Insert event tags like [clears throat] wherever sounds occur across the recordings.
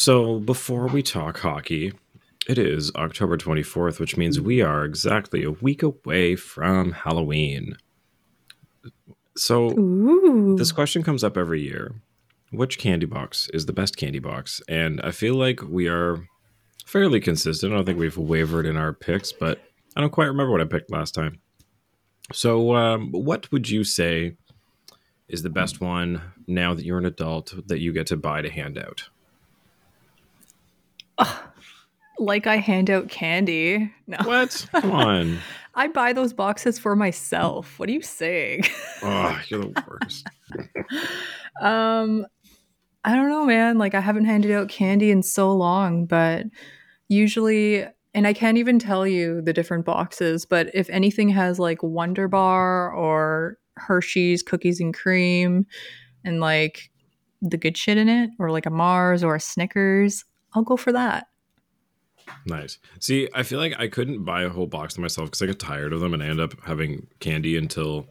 So, before we talk hockey, it is October 24th, which means we are exactly a week away from Halloween. So, Ooh. this question comes up every year. Which candy box is the best candy box? And I feel like we are fairly consistent. I don't think we've wavered in our picks, but I don't quite remember what I picked last time. So, um, what would you say is the best one now that you're an adult that you get to buy to hand out? Like I hand out candy. No. What? [laughs] Come on. I buy those boxes for myself. What are you saying? [laughs] Oh, you're the worst. um I don't know, man. Like I haven't handed out candy in so long, but usually and I can't even tell you the different boxes, but if anything has like Wunderbar or Hershey's cookies and cream and like the good shit in it or like a Mars or a Snickers, I'll go for that. Nice. See, I feel like I couldn't buy a whole box to myself because I get tired of them and I end up having candy until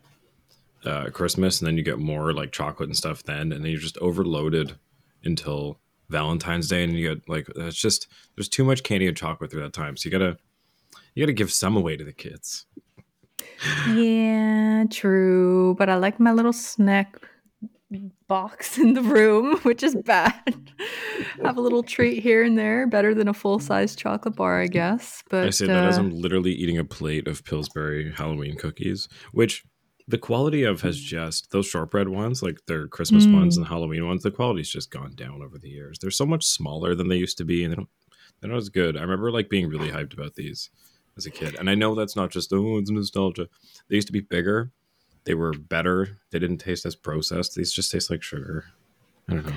uh, Christmas, and then you get more like chocolate and stuff then, and then you're just overloaded until Valentine's Day, and you get like it's just there's too much candy and chocolate through that time, so you gotta you gotta give some away to the kids. Yeah, true. But I like my little snack box [laughs] in the room, which is bad. [laughs] Have a little treat here and there, better than a full size chocolate bar, I guess. But I say that as uh, I'm literally eating a plate of Pillsbury Halloween cookies, which the quality of has just those shortbread ones, like their Christmas Mm. ones and Halloween ones, the quality's just gone down over the years. They're so much smaller than they used to be, and they don't they're not as good. I remember like being really hyped about these as a kid. And I know that's not just oh it's nostalgia. They used to be bigger, they were better, they didn't taste as processed. These just taste like sugar. I don't know.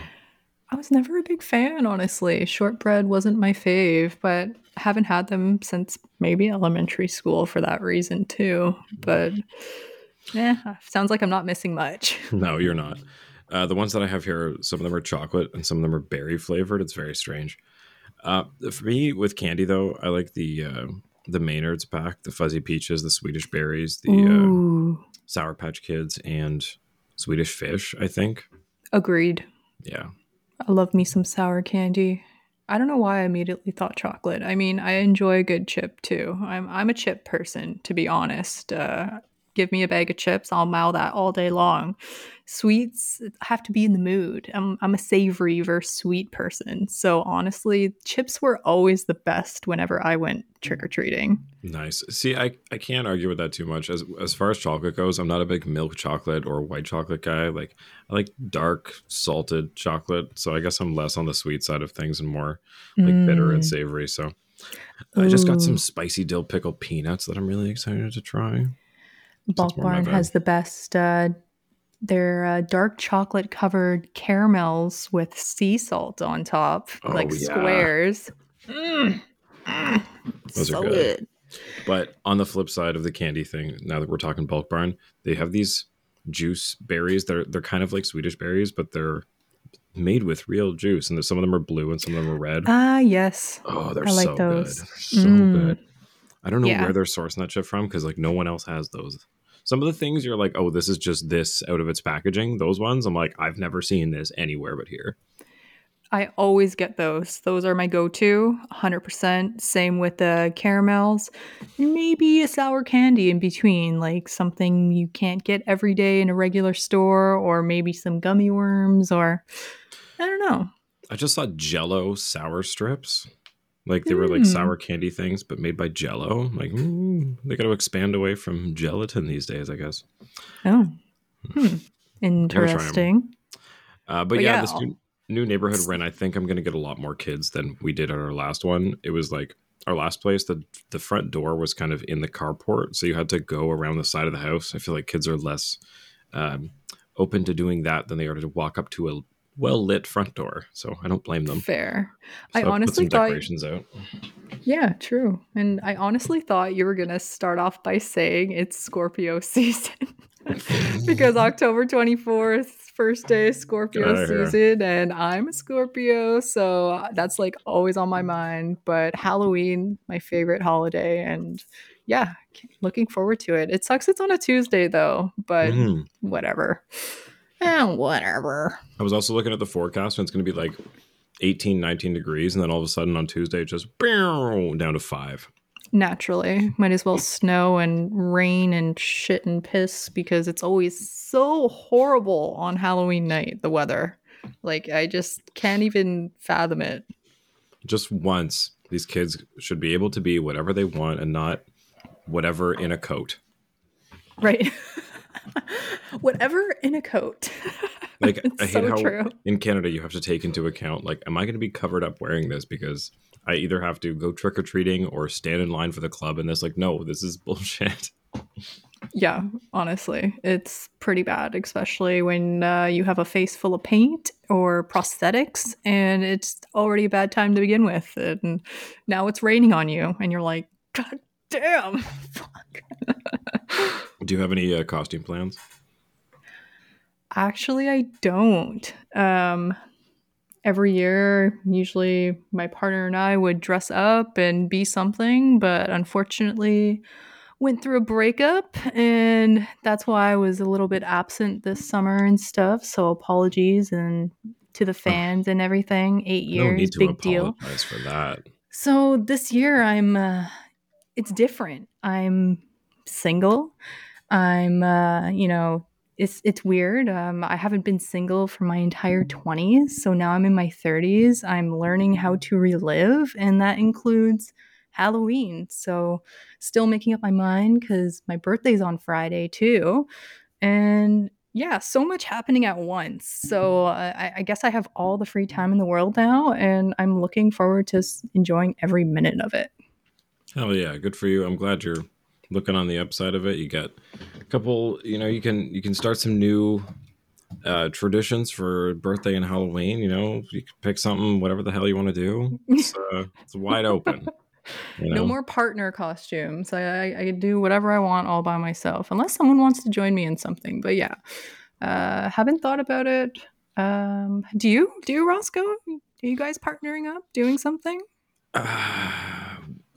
I was never a big fan, honestly. Shortbread wasn't my fave, but haven't had them since maybe elementary school for that reason too. But yeah, sounds like I'm not missing much. [laughs] No, you're not. Uh, the ones that I have here, some of them are chocolate and some of them are berry flavored. It's very strange. Uh, for me, with candy though, I like the uh, the Maynard's pack, the fuzzy peaches, the Swedish berries, the uh, Sour Patch Kids, and Swedish Fish. I think. agreed. Yeah, I love me some sour candy. I don't know why I immediately thought chocolate. I mean, I enjoy a good chip too. I'm I'm a chip person, to be honest. Uh, give me a bag of chips, I'll mow that all day long. Sweets have to be in the mood. I'm I'm a savory versus sweet person. So honestly, chips were always the best whenever I went trick or treating. nice. See, I, I can't argue with that too much. As as far as chocolate goes, I'm not a big milk chocolate or white chocolate guy. Like I like dark salted chocolate. So I guess I'm less on the sweet side of things and more like bitter and mm. savory. So I just got some spicy dill pickle peanuts that I'm really excited to try. Bulk Barn has the best. Uh, they're uh, dark chocolate covered caramels with sea salt on top, Oh, like yeah. squares. Mm. Mm. Those are good. good. But on the flip side of the candy thing, now that we're talking bulk barn, they have these juice berries. They're they're kind of like Swedish berries, but they're made with real juice. And some of them are blue and some of them are red. Ah, yes. oh, they're I like so those. good. They're so Mm. good. I don't know Yeah. where they're sourcing that shit from because like no one else has those. Some of the things you're like, oh, this is just this out of its packaging. Those ones, I'm like, I've never seen this anywhere but here. I always get those. Those are my go to, 100%. Same with the caramels. Maybe a sour candy in between, like something you can't get every day in a regular store, or maybe some gummy worms, or I don't know. I just saw Jello sour strips. Like they were like Mm. sour candy things, but made by Jello. Like, mm, they got to expand away from gelatin these days, I guess. Oh, hmm. interesting. Uh, but, But yeah, yeah, this new, new neighborhood rent, I think I'm going to get a lot more kids than we did at our last one. It was like our last place. The the front door was kind of in the carport, so you had to go around the side of the house. I feel like kids are less um, open to doing that than they are to walk up to a well lit front door. So I don't blame them. Fair. So I put honestly some thought- out. Yeah, true. And I honestly thought you were going to start off by saying it's Scorpio [laughs] season [laughs] because October 24th, first day of Scorpio Get outta here. season, and I'm a Scorpio. So that's like always on my mind. But Halloween, my favorite holiday. And yeah, looking forward to it. It sucks it's on a Tuesday though, but Mhm. whatever. Eh, whatever. I was also looking at the forecast, and it's going to be like 18, 19 degrees, and then all of a sudden on Tuesday, it just down to five. Naturally, might as well snow and rain and shit and piss because it's always so horrible on Halloween night, the weather. Like, I just can't even fathom it. Just once, these kids should be able to be whatever they want and not whatever in a coat. Right. [laughs] [laughs] whatever in a coat. [laughs] Like I hate so how true. in Canada you have to take into account like, am I going to be covered up wearing this because I either have to go trick or treating or stand in line for the club, and it's like, no, this is [laughs] bullshit. Yeah, honestly, it's pretty bad, especially when uh, you have a face full of paint or prosthetics, and it's already a bad time to begin with, and now it's raining on you, and you're like, God damn, fuck. [laughs] Do you have any uh, costume plans? Actually, I don't. Um, every year, usually my partner and I would dress up and be something, but unfortunately, went through a breakup, and that's why I was a little bit absent this summer and stuff. So apologies and to the fans and everything. Eight years, big deal. for that. So this year, I'm. Uh, it's different. I'm single. I'm, uh, you know, it's it's weird. Um, I haven't been single for my entire 20s, so now I'm in my 30s. I'm learning how to relive, and that includes Halloween. So, still making up my mind because my birthday's on Friday too, and yeah, so much happening at once. So uh, I, I, guess I have all the free time in the world now, and I'm looking forward to enjoying every minute of it. Hell yeah, good for you. I'm glad you're looking on the upside of it. You got a couple, you know, you can you can start some new uh, traditions for birthday and Halloween. You know, you can pick something, whatever the hell you want to do. It's, uh, it's wide open. You know? No more partner costumes. I, I, I do whatever I want all by myself, unless someone wants to join me in something. But yeah, uh, haven't thought about it. Um, do you? Do you, Roscoe? Are you guys partnering up, doing something? [sighs] Uh,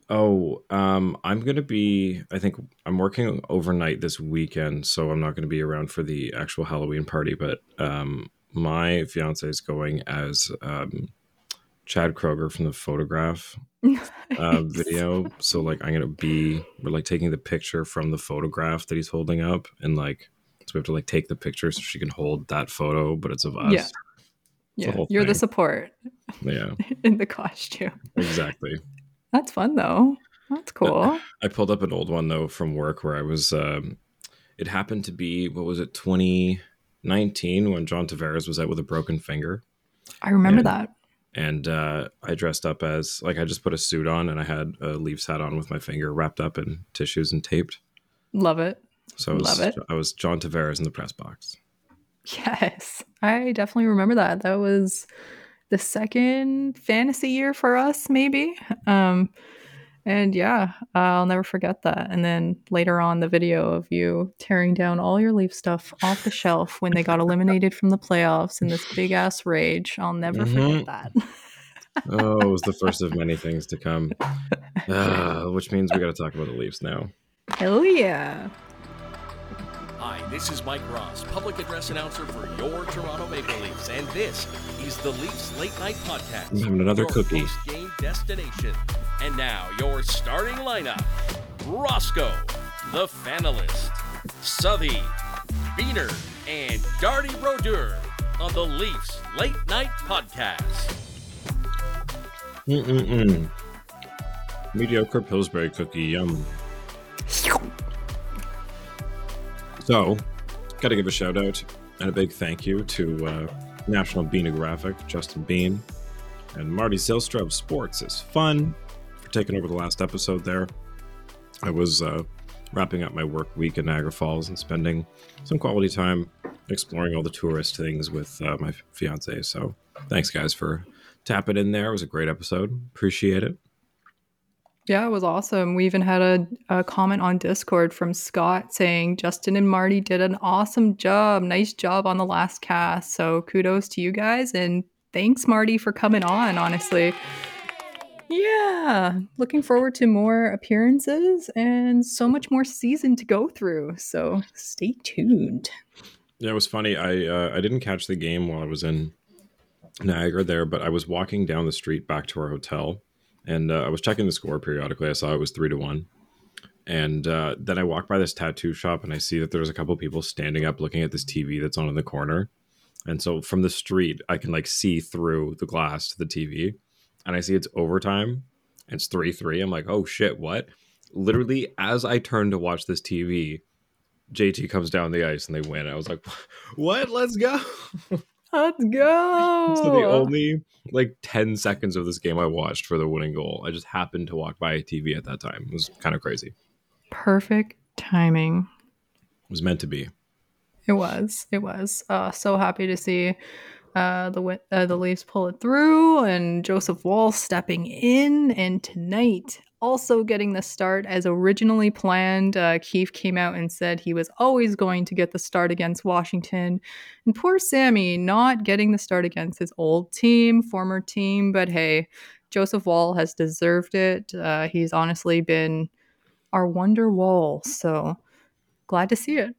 Oh, um, I'm gonna be. I think I'm working overnight this weekend, so I'm not gonna be around for the actual Halloween party. But um, my fiance is going as um, Chad Kroeger from the photograph [laughs] uh, video. So like, I'm gonna be. We're like taking the picture from the photograph that he's holding up, and like, so we have to like take the picture so she can hold that photo, but it's of us. Yeah. Yeah, you're thing. the support. Yeah. [laughs] in the costume. Exactly. That's fun though. That's cool. I pulled up an old one though from work where I was. Um, it happened to be what was it 2019 when John Tavares was out with a broken finger. I remember and, that. And uh, I dressed up as like I just put a suit on and I had a Leafs hat on with my finger wrapped up in tissues and taped. Love it. So I was, Love it. I was John Tavares in the press box. Yes, I definitely remember that. That was the second fantasy year for us, maybe. Um, and yeah, I'll never forget that. And then later on, the video of you tearing down all your Leaf stuff off the shelf when they got eliminated from the playoffs in this big ass rage. I'll never mm-hmm. forget that. oh, it was the first of many things to come. Uh, which means we got to talk about the Leafs now. Hell yeah. Hi, this is Mike Ross, public address announcer for your Toronto Maple Leafs, and this is the Leafs Late Night Podcast. I'm having another cookie. Game destination. And now your starting lineup: Roscoe, the Fanalyst, Southey, Beaner, and Darty Brodeur on the Leafs Late Night Podcast. Mm-mm-mm. Mediocre Pillsbury cookie, yum. So, got to give a shout out and a big thank you to uh, National Beanographic, Justin Bean, and Marty Zilstra of Sports is Fun for taking over the last episode there. I was uh, wrapping up my work week in Niagara Falls and spending some quality time exploring all the tourist things with uh, my fiance. So, thanks, guys, for tapping in there. It was a great episode. Appreciate it. Yeah, it was awesome. We even had a, a, comment on Discord from Scott saying Justin and Marty did an awesome job. Nice job on the last cast. So kudos to you guys and thanks Marty for coming on, honestly. Yeah, looking forward to more appearances and so much more season to go through. So stay tuned. Yeah, it was funny. I uh, I didn't catch the game while I was in Niagara there, but I was walking down the street back to our hotel, and uh, I was checking the score periodically. I saw it was three to one, and uh, then I walk by this tattoo shop, and I see that there's a couple people standing up looking at this TV that's on in the corner, and so from the street I can like see through the glass to the TV, and I see it's overtime. It's three three. I'm like, oh shit, what? Literally, as I turn to watch this TV, JT comes down the ice and they win. I was like, [laughs] what? Let's go. [laughs] Let's go. so the only like 10 seconds of this game I watched for the winning goal. I just happened to walk by a TV at that time. It was kind of crazy. Perfect timing. It was meant to be. It was. It was. Uh, so happy to see uh, the uh, the Leafs pull it through and Joseph Woll stepping in. And tonight, also getting the start as originally planned. Uh, Keefe came out and said he was always going to get the start against Washington. And poor Sammy not getting the start against his old team, former team. But hey, Joseph Woll has deserved it. Uh, he's honestly been our wonder wall. So glad to see it.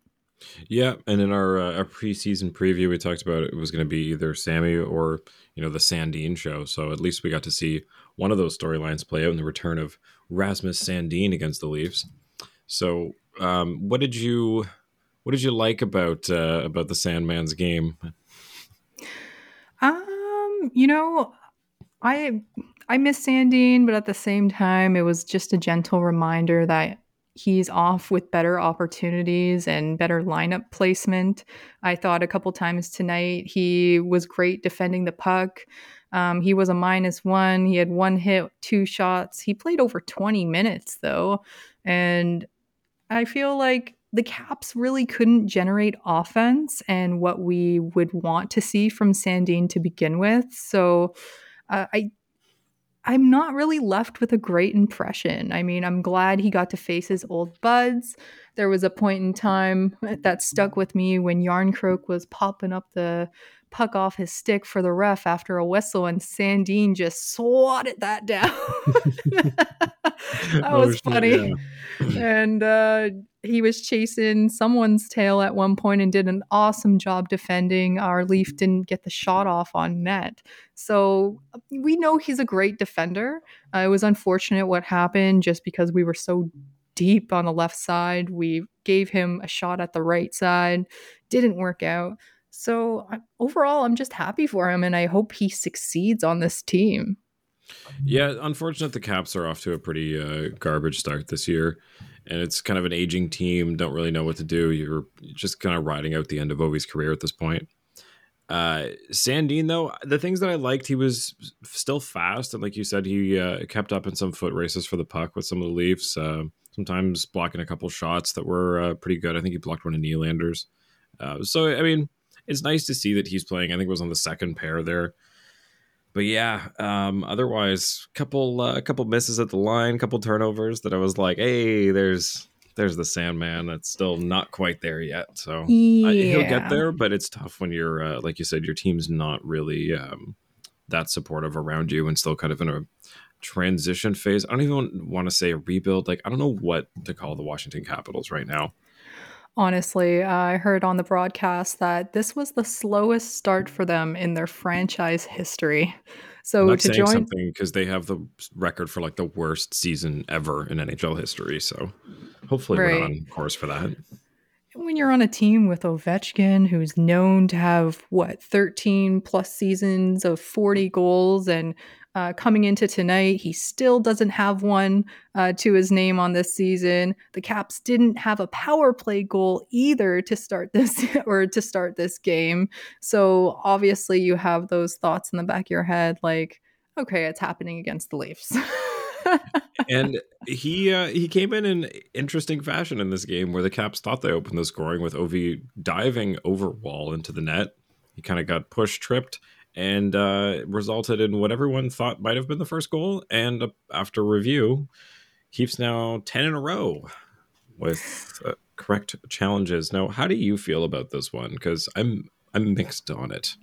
Yeah, and in our uh, our preseason preview, we talked about it was going to be either Sammy or you know the Sandin show. So at least we got to see one of those storylines play out in the return of Rasmus Sandin against the Leafs. So, um, what did you what did you like about uh, about the Sandman's game? Um, you know, I I miss Sandin, but at the same time, it was just a gentle reminder that he's off with better opportunities and better lineup placement. I thought a couple times tonight he was great defending the puck. Um, he was a minus one. He had one hit, two shots. He played over 20 minutes though. And I feel like the Caps really couldn't generate offense and what we would want to see from Sandin to begin with. So uh, I I'm not really left with a great impression. I mean, I'm glad he got to face his old buds. There was a point in time that stuck with me when Järnkrok was popping up the puck off his stick for the ref after a whistle, and Sandin just swatted that [laughs] down. that oh, was funny. Yeah. [clears throat] and uh, he was chasing someone's tail at one point and did an awesome job defending. Our Leaf didn't get the shot off on net. So we know he's a great defender. Uh, it was unfortunate what happened just because we were so deep on the left side. We gave him a shot at the right side, didn't work out. So overall, I'm just happy for him, and I hope he succeeds on this team. Yeah, unfortunate the Caps are off to a pretty uh, garbage start this year, and it's kind of an aging team. Don't really know what to do. You're just kind of riding out the end of Ovi's career at this point. Uh, Sandin, though, the things that I liked, he was still fast, and like you said, he uh, kept up in some foot races for the puck with some of the Leafs. Uh, sometimes blocking a couple shots that were uh, pretty good. I think he blocked one of Nylander's. Uh, so I mean, it's nice to see that he's playing. I think it was on the second pair there. But yeah, um, otherwise, couple a uh, couple misses at the line, couple turnovers that I was like, hey, there's there's the Sandman. That's still not quite there yet. So yeah. I, he'll get there, but it's tough when you're uh, like you said, your team's not really um, that supportive around you and still kind of in a transition phase. I don't even want to say a rebuild. Like I don't know what to call the Washington Capitals right now. Honestly, I heard on the broadcast that this was the slowest start for them in their franchise history. So not to join something because they have the record for like the worst season ever in NHL history. So hopefully right. we're not on course for that. When you're on a team with Ovechkin, who's known to have what 13 plus seasons of 40 goals and uh, coming into tonight, he still doesn't have one uh, to his name on this season. The Caps didn't have a power play goal either to start [laughs] this or to start this game. So obviously, you have those thoughts in the back of your head, like, okay, it's happening against the Leafs. [laughs] and he uh, he came in in interesting fashion in this game where the Caps thought they opened the scoring with Ovi diving over wall into the net. He kind of got push tripped and uh, resulted in what everyone thought might have been the first goal. And uh, after review, Keefe's now 10 in a row with uh, correct challenges. Now, how do you feel about this one? Because I'm I'm mixed on it.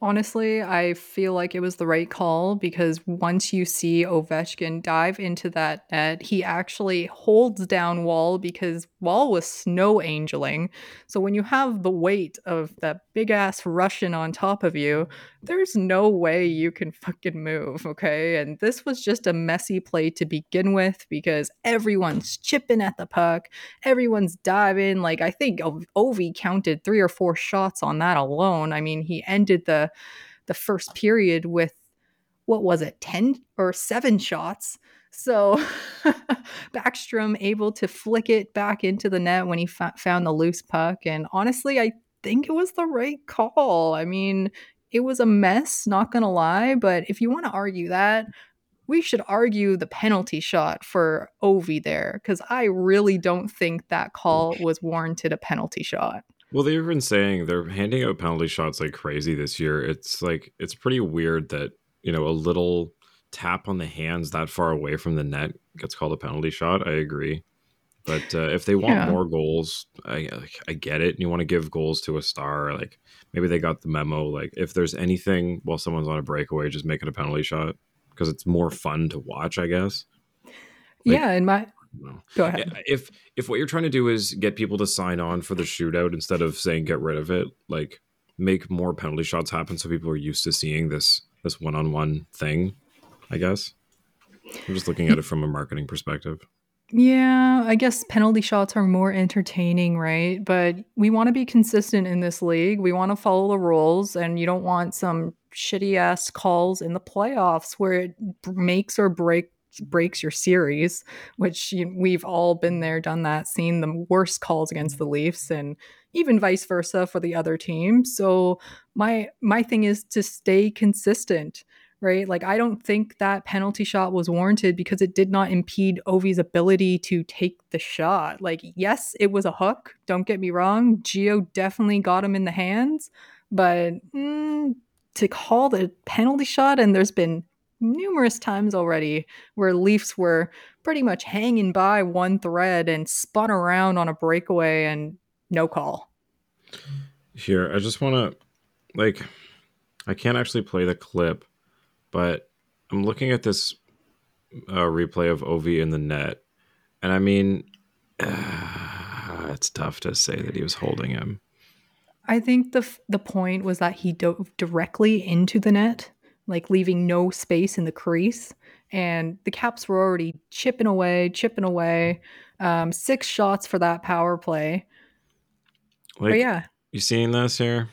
Honestly, I feel like it was the right call because once you see Ovechkin dive into that net, he actually holds down Woll because Woll was snow angeling. So when you have the weight of that big ass Russian on top of you, there's no way you can fucking move, okay? And this was just a messy play to begin with because everyone's chipping at the puck, everyone's diving. Like I think Ovi counted three or four shots on that alone. I mean, he ended the the first period with what was it 10 or 7 shots? So [laughs] backstrom able to flick it back into the net when he fa- found the loose puck. And honestly i think it was the right call. I mean it was a mess not gonna lie. But if you want to argue that we should argue the penalty shot for Ovi there because I really don't think that call was warranted a penalty shot. Well, they've been saying they're handing out penalty shots like crazy this year. It's like it's pretty weird that you know a little tap on the hands that far away from the net gets called a penalty shot. I agree, but uh, if they want yeah. more goals, I I get it. And you want to give goals to a star, like maybe they got the memo. Like if there's anything while someone's on a breakaway, just make it a penalty shot because it's more fun to watch. I guess. Like, yeah, and my no. Go ahead. If if what you're trying to do is get people to sign on for the shootout instead of saying get rid of it, like make more penalty shots happen so people are used to seeing this this one-on-one thing, I guess. I'm just looking at it from a marketing perspective. Yeah, I guess penalty shots are more entertaining, right? But we want to be consistent in this league. We want to follow the rules, and you don't want some shitty ass calls in the playoffs where it makes or breaks breaks your series, which you, we've all been there, done that, seen the worst calls against the Leafs, and even vice versa for the other team. So my my thing is to stay consistent, right? Like I don't think that penalty shot was warranted because it did not impede Ovi's ability to take the shot. Like yes, it was a hook. Don't get me wrong. Gio definitely got him in the hands, but mm, to call the penalty shot, and there's been numerous times already where Leafs were pretty much hanging by one thread and spun around on a breakaway and no call. Here, I just want to like I can't actually play the clip, but I'm looking at this uh, replay of Ovi in the net, and I mean, uh, [sighs] it's tough to say that he was holding him. I think the the point was that he dove directly into the net like leaving no space in the crease. And the Caps were already chipping away, chipping away. Um, six shots for that power play. Like, but yeah. You seeing this here?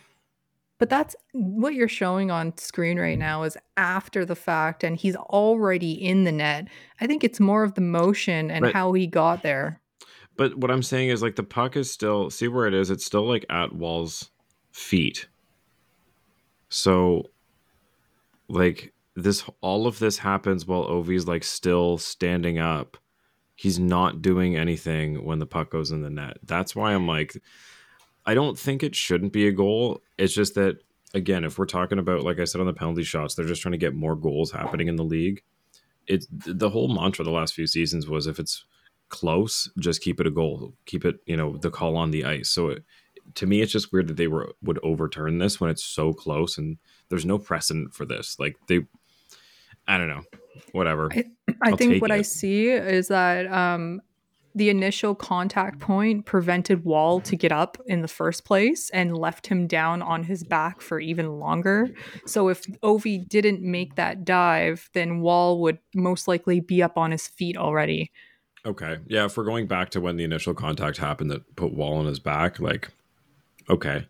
But that's what you're showing on screen right now is after the fact, and he's already in the net. I think it's more of the motion and but, how he got there. But what I'm saying is like the puck is still see where it is, it's still like at Woll's feet. So like this all of this happens while Ovi's like still standing up. He's not doing anything when the puck goes in the net. That's why I'm like I don't think it shouldn't be a goal. It's just that again, if we're talking about like I said on the penalty shots, they're just trying to get more goals happening in the league. It's the whole mantra the last few seasons was if it's close, just keep it a goal. Keep it, you know, the call on the ice. So it, to me it's just weird that they were would overturn this when it's so close and there's no precedent for this. Like they, I don't know, whatever. I, I think what it. I see is that um, the initial contact point prevented Woll to get up in the first place and left him down on his back for even longer. So if Ovi didn't make that dive, then Woll would most likely be up on his feet already. Okay. Yeah, if we're going back to when the initial contact happened that put Woll on his back, like okay.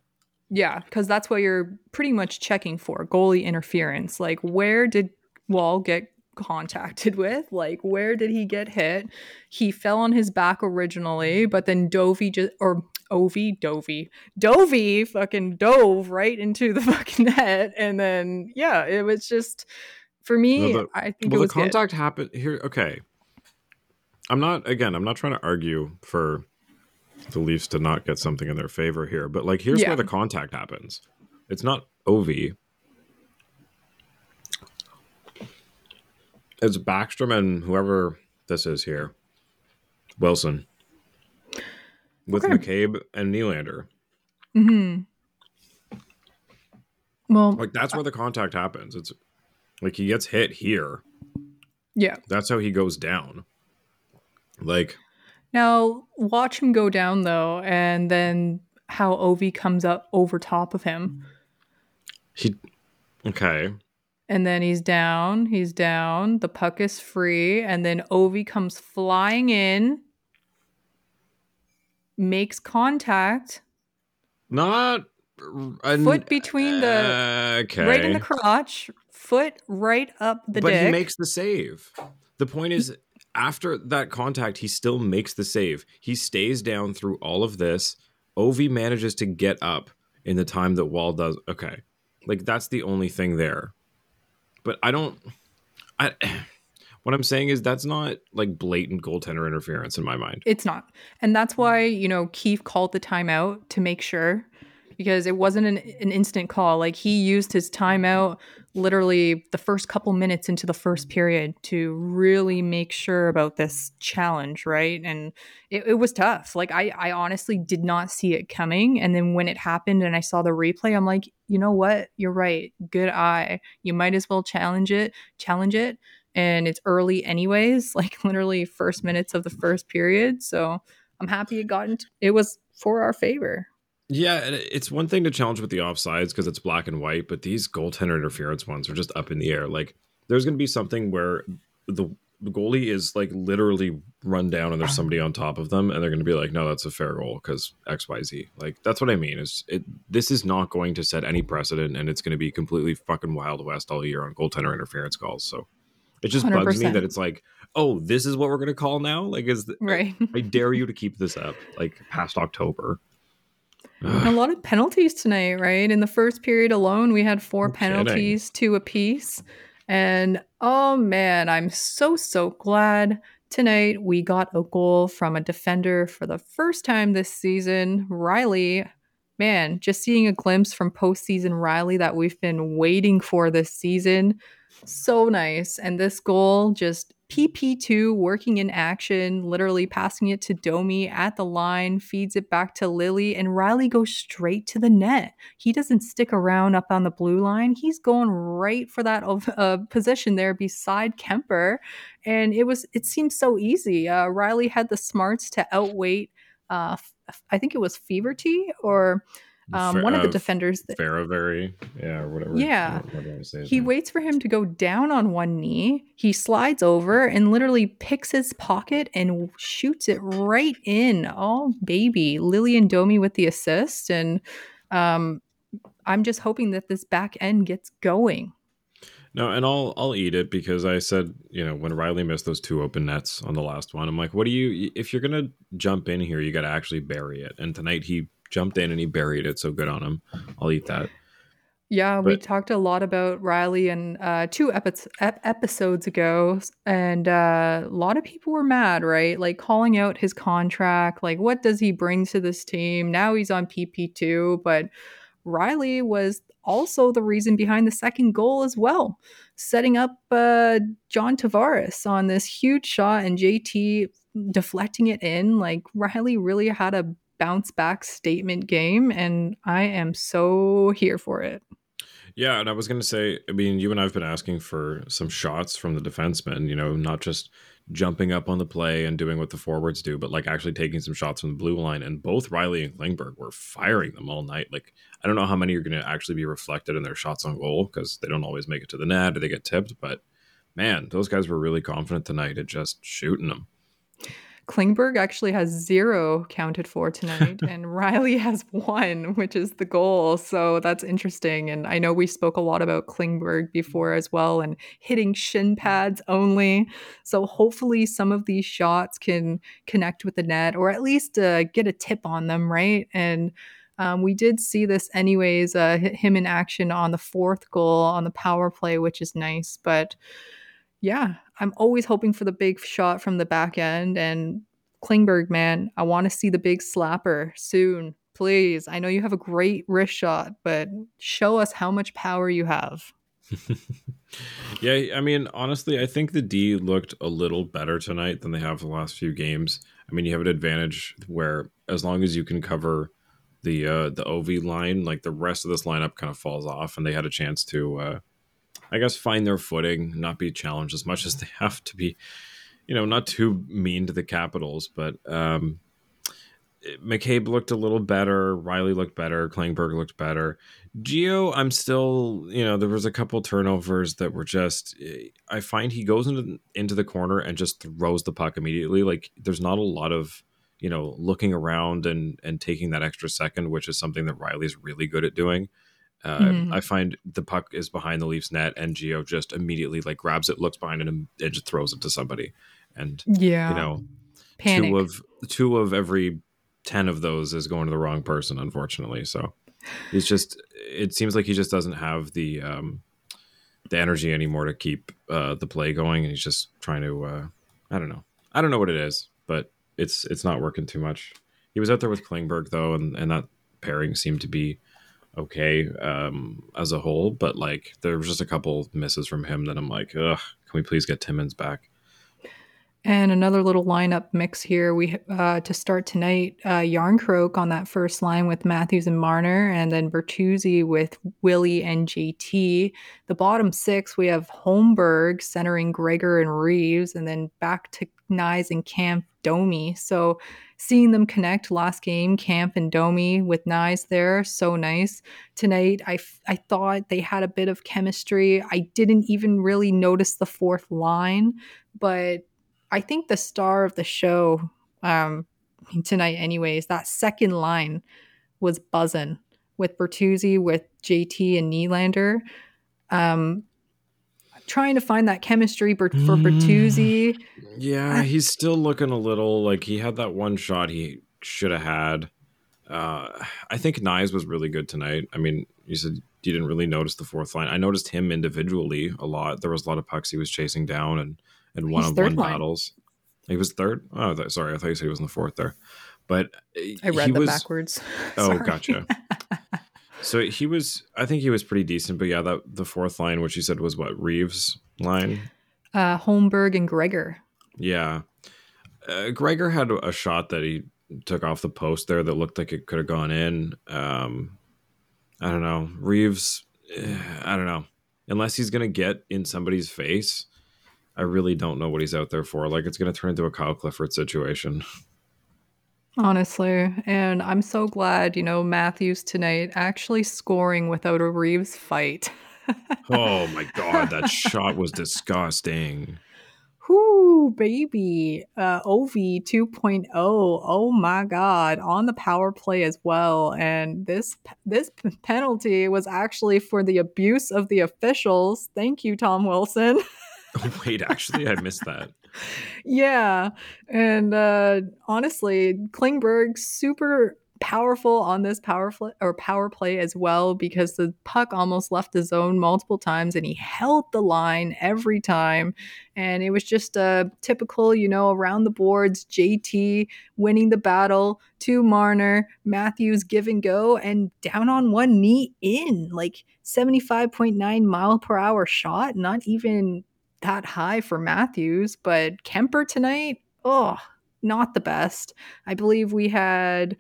Yeah, because that's what you're pretty much checking for goalie interference. Like, where did Woll get contacted [laughs] with? Like, where did he get hit? He fell on his back originally, but then Dovey just, or Ovi, Dovey, Dovey fucking dove right into the [laughs] fucking net. And then, yeah, it was just, for me, well, the, I think well, the contact good. happened here. Okay. I'm not, again, I'm not trying to argue for the Leafs to not get something in their favor here. But like, here's yeah. where the contact happens. It's not Ovi. It's Backstrom and whoever this is here, Wilson, with okay. McCabe and Nylander. Hmm. Well, Like that's where the contact happens. It's like he gets hit here. yeah. That's how he goes down. Like Now watch him go down though, and then how Ovi comes up over top of him, he okay. and then he's down. He's down. The puck is free, and then Ovi comes flying in, makes contact, Not an- foot between the uh, okay. right in the crotch, foot right up the but dick. he makes the save. The point is, after that contact, he still makes the save. He stays down through all of this. Ovi manages to get up in the time that Woll does. Okay, like that's the only thing there. But I don't. I. [clears throat] What I'm saying is that's not like blatant goaltender interference in my mind. It's not. And that's why, you know, Keefe called the timeout to make sure because it wasn't an, an instant call. Like he used his timeout literally the first couple minutes into the first period to really make sure about this challenge, right? And it, it was tough. Like I, I honestly did not see it coming. And then when it happened and I saw the replay, I'm like, you know what? You're right. Good eye. You might as well challenge it, challenge it and it's early anyways [laughs] like literally first minutes of the first period so i'm happy it got into it was for our favor Yeah, it's one thing to challenge with the offsides because it's black and white, but these goaltender interference ones are just up in the air. Like there's going to be something where the, goalie is like literally run down and there's [sighs] somebody on top of them, and they're going to be like, "No, that's a fair goal because X, Y, Z." Like that's what I mean. Is it? This is not going to set any precedent, and it's going to be completely fucking wild west all year on goaltender interference calls. So it just bugs me that it's like, oh, this is what we're going to call now. Like, is the, right I dare [laughs] you to keep this up like past October. A lot of penalties tonight right? In the first period alone we had four No kidding. penalties two apiece. And oh man i'm so so glad tonight we got a goal from a defender for the first time this season. Rielly man just seeing a glimpse from postseason rielly that we've been waiting for this season so nice. And this goal just pp2 working in action literally passing it to domi at the line feeds it back to lily and rielly goes straight to the net. He doesn't stick around up on the blue line. He's going right for that uh, position there beside kuemper. And it was it seemed so easy. Uh, rielly had the smarts to outweight uh, i think it was Fehervary or um, one of the defenders that Fehervary, yeah, or whatever. Yeah. What do I say he name? waits for him to go down on one knee. He slides over and literally picks his pocket and shoots it right in. Oh, baby. Lillian Domi with the assist. And um, I'm just hoping that this back end gets going. No, and I'll I'll eat it because I said you know when Rielly missed those two open nets on the last one, I'm like, what do you? If you're gonna jump in here, you got to actually bury it. And tonight he jumped in and he buried it, so good on him. I'll eat that. Yeah, we talked a lot about Rielly and uh, two epi- ep- episodes ago, and uh, a lot of people were mad, right? Like calling out his contract, like what does he bring to this team? Now he's on PP two, but Rielly was also the reason behind the second goal as well, setting up uh, John Tavares on this huge shot and JT deflecting it in. Like Rielly really had a bounce back statement game, and I am so here for it. Yeah, and I was gonna say, I mean, you and I've been asking for some shots from the defensemen. You know, not just jumping up on the play and doing what the forwards do, but like actually taking some shots from the blue line. And both Rielly and Klingberg were firing them all night. Like, I don't know how many are going to actually be reflected in their shots on goal because they don't always make it to the net or they get tipped. But man, those guys were really confident tonight at just shooting them. Klingberg actually has zero counted for tonight, [laughs] and Rielly has one, which is the goal. So that's interesting. And I know we spoke a lot about Klingberg before as well and hitting shin pads only. So hopefully some of these shots can connect with the net or at least uh, get a tip on them, right? And um, we did see this anyways, uh, hit him in action on the fourth goal on the power play, which is nice. But yeah, I'm always hoping for the big shot from the back end. And Klingberg, man, I want to see the big slapper soon. Please. I know you have a great wrist shot, but show us how much power you have. [laughs] yeah, I mean, honestly, I think the D looked a little better tonight than they have the last few games. I mean, you have an advantage where as long as you can cover the uh, the OV line, like the rest of this lineup kind of falls off, and they had a chance to, uh, I guess, find their footing, not be challenged as much as they [laughs] have to be. You know, not too mean to the Capitals, but um, McCabe looked a little better. Rielly looked better. Klingberg looked better. Gio, I'm still, you know, there was a couple turnovers that were just. I find he goes into into the corner and just throws the puck immediately. Like there's not a lot of, you know, looking around and and taking that extra second, which is something that Rielly's really good at doing. Uh, mm-hmm. I find the puck is behind the Leafs net, and Gio just immediately like grabs it, looks behind it, and, just throws it to somebody. And yeah, you know, Panic. two of two of every 10 of those is going to the wrong person unfortunately so he's just it seems like he just doesn't have the um the energy anymore to keep uh the play going and he's just trying to uh i don't know i don't know what it is but it's it's not working too much he was out there with klingberg though and and that pairing seemed to be okay um as a whole but like there was just a couple misses from him that i'm like ugh can we please get Timmins back and another little lineup mix here. We uh, to start tonight, uh, Jarnkrok on that first line with Matthews and Marner, and then Bertuzzi with Willie and JT. The bottom six, we have Holmberg centering Gregor and Reeves, and then back to Knies and Kampf Domi. So seeing them connect last game, Kampf and Domi with Knies there, so nice. Tonight, I, I thought they had a bit of chemistry. I didn't even really notice the fourth line, but I think the star of the show um, tonight, anyways, that second line was buzzing with Bertuzzi, with JT and Nylander. Um, trying to find that chemistry for, for mm. Bertuzzi. Yeah, he's still looking a little like he had that one shot he should have had. Uh, I think Knies was really good tonight. I mean, you said you didn't really notice the fourth line. I noticed him individually a lot. There was a lot of pucks he was chasing down and and one on one battles. He was third. Oh, th- sorry, I thought you said he was in the fourth there. But I read them was, backwards. oh, [laughs] gotcha. [laughs] so he was. I think he was pretty decent. But yeah, that the fourth line, which you said was what Reeves line. Uh, Holmberg and Gregor. Yeah, uh, Gregor had a shot that he took off the post there that looked like it could have gone in. Um, I don't know. Reeves. Eh, I don't know. Unless he's gonna get in somebody's face, I really don't know what he's out there for. Like it's going to turn into a Kyle Clifford situation. [laughs] Honestly, and I'm so glad, you know, Matthews tonight actually scoring without a Reeves fight. oh my god, that [laughs] shot was disgusting. Whoo, baby. Uh, OV 2.0. Oh my god, on the power play as well. And this this penalty was actually for the abuse of the officials. Thank you, Tom Wilson. [laughs] Wait, actually, I missed that. Yeah. And uh, honestly, Klingberg super powerful on this power play or power play as well because the puck almost left the zone multiple times and he held the line every time and it was just a typical you know around the boards JT winning the battle to Marner Matthews give and go and down on one knee in like 75.9 mile per hour shot not even that high for Matthews, but Kuemper tonight, oh, not the best. I believe we had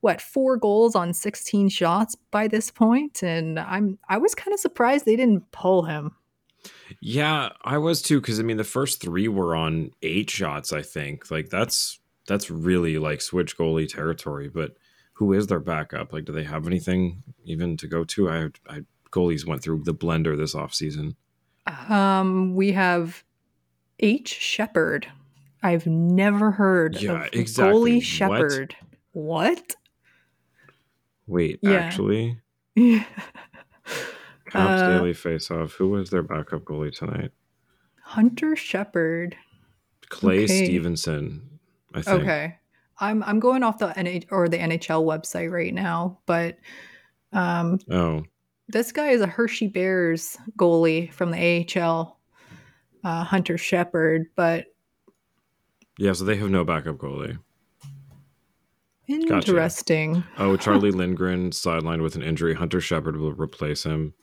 what four goals on 16 shots by this point and i'm i was kind of surprised they didn't pull him. Yeah i was too because i mean the first three were on eight shots i think. Like that's that's really like switch goalie territory but who is their backup? Like do they have anything even to go to? I, I goalies went through the blender this offseason um, we have H. Shepard. I've never heard yeah, of exactly. goalie Shepard. What? what? Wait, yeah. actually? [laughs] Yeah. Caps uh, daily face off. Who was their backup goalie tonight? Hunter Shepard. Clay okay. Stevenson, I think. Okay. I'm I'm going off the NH or the NHL website right now, but um Oh. This guy is a Hershey Bears goalie from the AHL, uh, Hunter Shepard, but yeah, so they have no backup goalie. Interesting. Gotcha. Oh, [laughs] Charlie Lindgren sidelined with an injury. Hunter Shepard will replace him.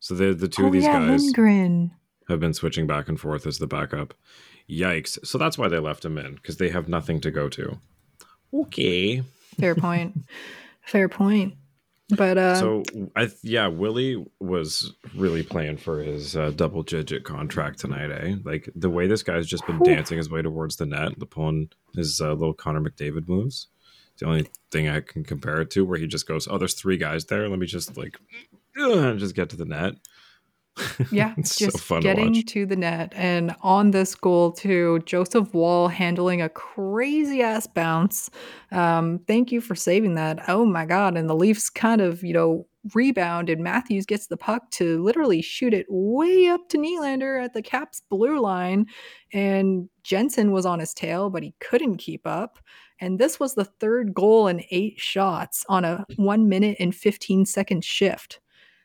So the the two oh, of these yeah, guys Lindgren. have been switching back and forth as the backup. Yikes! So that's why they left him in because they have nothing to go to. Okay. Fair point. Fair point. But uh, so I yeah, Willie was really playing for his uh, double digit contract tonight. Eh, like the way this guy's just been dancing his way towards the net, the pulling his uh, little Connor McDavid moves. It's the only thing I can compare it to, where he just goes, "Oh, there's three guys there. Let me just like [clears throat] just get to the net." Yeah, [laughs] it's just so getting to to the net. And on this goal, too, Joseph Woll handling a crazy ass bounce. Um, thank you for saving that. Oh my God. And the Leafs kind of, you know, rebound, and Matthews gets the puck to literally shoot it way up to Nylander at the Caps blue line. And Jensen was on his tail, but he couldn't keep up. And this was the third goal in eight shots on a one minute and 15 second shift.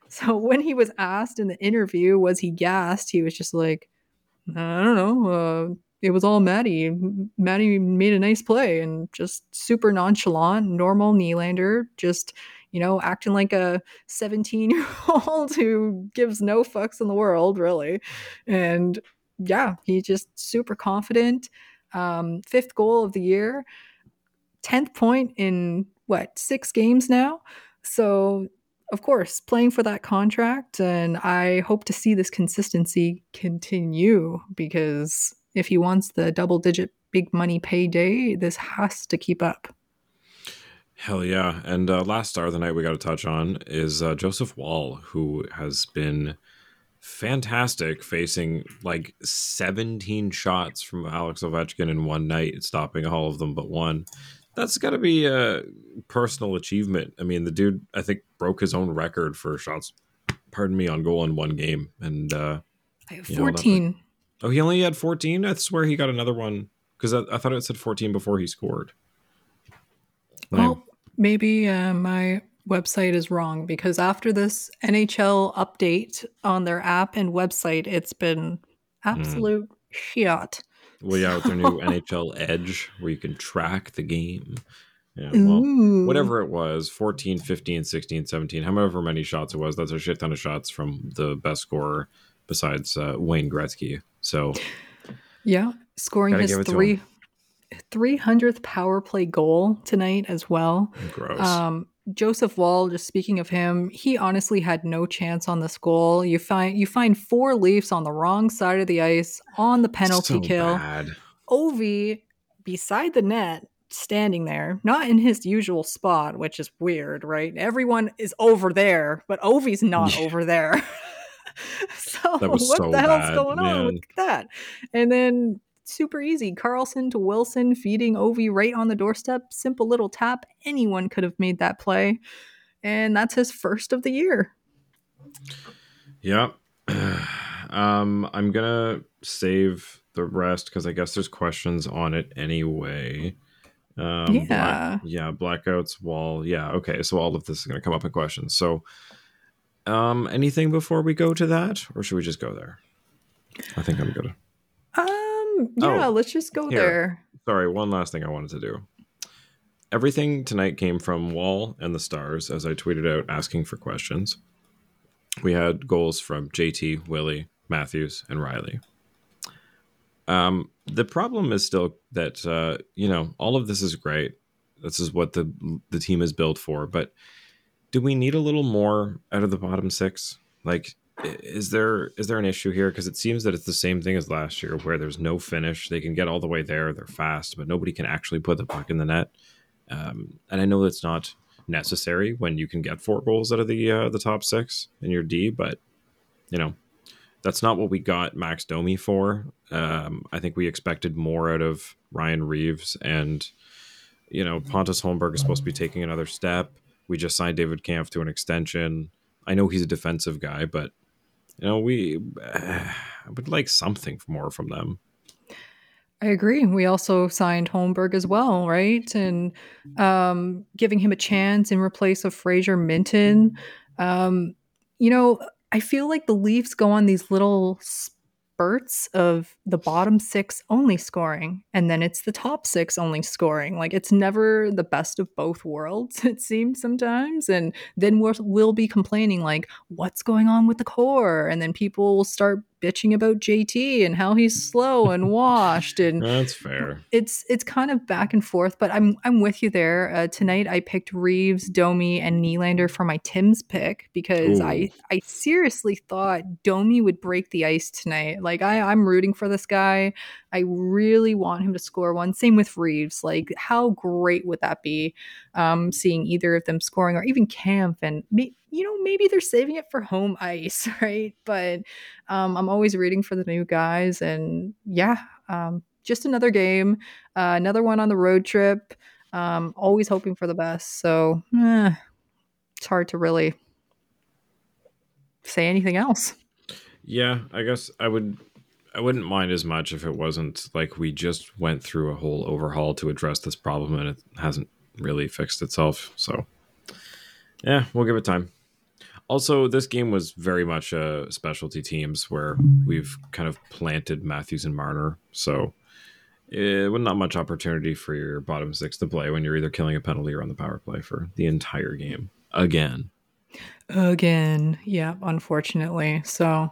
So when he was asked in the interview, was he gassed? He was just like, I don't know. Uh, it was all Maddie. Maddie made a nice play and just super nonchalant, normal Nylander, just, you know, acting like a 17 year old [laughs] who gives no fucks in the world, really. And yeah, he's just super confident. Um, fifth goal of the year, 10th point in what, six games now? So of course, playing for that contract, and I hope to see this consistency continue because if he wants the double digit big money payday, this has to keep up. Hell yeah! And uh, last star of the night we got to touch on is uh, Joseph Woll, who has been fantastic, facing like 17 shots from Alex Ovechkin in one night, stopping all of them but one that's got to be a personal achievement. I mean, the dude, I think, broke his own record for shots, pardon me, on goal in one game. And uh, I have You know, 14. oh, he only had 14? I swear he got another one because I, I thought it said 14 before he scored. well, maybe uh, my website is wrong because after this NHL update on their app and website, it's been absolute shit. Well, yeah, with their new [laughs] NHL Edge where you can track the game. Yeah, well, Ooh. whatever it was 14, 15, 16, 17, however many shots it was, that's a shit ton of shots from the best scorer besides uh, Wayne Gretzky. So, Yeah, scoring his give it to three. 300th power play goal tonight as well. gross. Um, Joseph Woll, just speaking of him, he honestly had no chance on this goal. You find you find four Leafs on the wrong side of the ice on the penalty So kill. bad. Ovi beside the net, standing there, not in his usual spot, which is weird, right? Everyone is over there, but Ovi's [laughs] not Yeah. over there. [laughs] so what so the hell's bad, going on with that? And then super easy. Carlson to Wilson feeding Ovi right on the doorstep. Simple little tap. Anyone could have made that play. And that's his first of the year. Yeah. [sighs] um, I'm gonna save the rest because I guess there's questions on it anyway. Um, Black- Yeah. yeah. Blackouts wall. Yeah. Okay. So all of this is gonna come up in questions. So, um, anything before we go to that, or should we just go there? I think I'm gonna. Um, yeah, Oh, let's just go here. there. Sorry, one last thing I wanted to do. Everything tonight came from Wall and the Stars as I tweeted out asking for questions. We had goals from JT, Willie, Matthews, and Rielly. Um, the problem is still that uh, you know all of this is great. This is what the the team is built for. But do we need a little more out of the bottom six? Like, is there is there an issue here? Because it seems that it's the same thing as last year, where there's no finish. They can get all the way there. They're fast, but nobody can actually put the puck in the net. Um, and I know that's not necessary when you can get four goals out of the uh, the top six in your D, but you know that's not what we got Max Domi for. Um, I think we expected more out of Ryan Reaves, and you know Pontus Holmberg is supposed to be taking another step. We just signed David Kampf to an extension. I know he's a defensive guy, but you know we [sighs] I would like something more from them. I agree. We also signed Holmberg as well, right? And um, giving him a chance in replace of Fraser Minten. Um, you know, I feel like the Leafs go on these little spurts of the bottom six only scoring, and then it's the top six only scoring. Like it's never the best of both worlds, [laughs] it seems sometimes. And then we'll, we'll be complaining, like, what's going on with the core? And then people will start bitching about JT and how he's slow and [laughs] washed and That's fair. it's it's kind of back and forth, but I'm I'm with you there. Uh, tonight I picked Reaves, Domi, and Nylander for my Tim's pick because Ooh. I I seriously thought Domi would break the ice tonight. Like I I'm rooting for this guy. I really want him to score one. Same with Reaves. Like how great would that be? Um, seeing either of them scoring or even Kampf and me, you know maybe they're saving it for home ice, [laughs] right? But um, I'm always rooting for the new guys, and yeah, um, just another game, uh, another one on the road trip. Um, always hoping for the best. So eh, it's hard to really say anything else. Yeah, I guess I would I wouldn't mind as much if it wasn't like we just went through a whole overhaul to address this problem and it hasn't really fixed itself. So yeah, we'll give it time. Also, this game was very much a uh, specialty teams where we've kind of planted Matthews and Marner. So it was not much opportunity for your bottom six to play when you're either killing a penalty or on the power play for the entire game again. Again, yeah, unfortunately. So,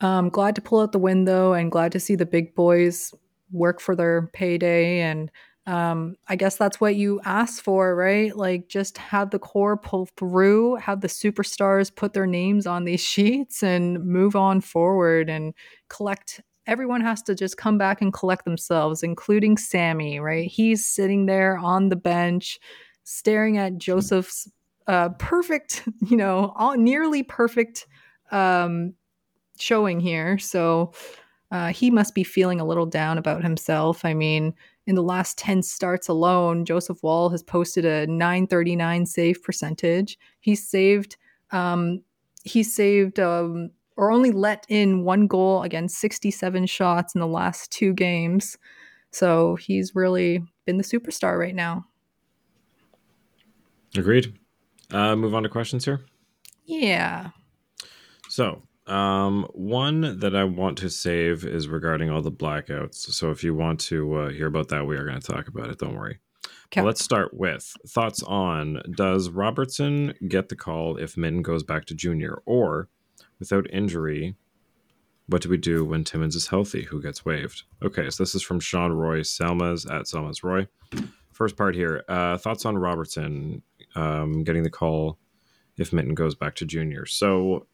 um, glad to pull out the win though, and glad to see the big boys work for their payday. And um, I guess that's what you ask for, right? Like, just have the core pull through, have the superstars put their names on these [laughs] sheets, and move on forward and collect everyone has to just come back and collect themselves, including Sammy, right? He's sitting there on the bench, staring at Joseph's uh, perfect, [laughs] you know, all, nearly perfect um, showing here. So uh, he must be feeling a little down about himself. I mean, in the last 10 starts alone, Joseph Woll has posted a 939 save percentage. He's saved um, he saved um, or only let in one goal against 67 shots in the last two games. So he's really been the superstar right now. Agreed. Uh, move on to questions here. Yeah. So, um, one that I want to save is regarding all the blackouts. So, if you want to uh, hear about that, we are going to talk about it. Don't worry. Okay. Well, let's start with thoughts on Does Robertson get the call if Minten goes back to junior, or without injury, what do we do when Timmins is healthy? Who gets waived? Okay, so this is from Sean Roy Selmas at Selmas Roy. First part here. Uh, thoughts on Robertson um, getting the call if Minten goes back to junior. So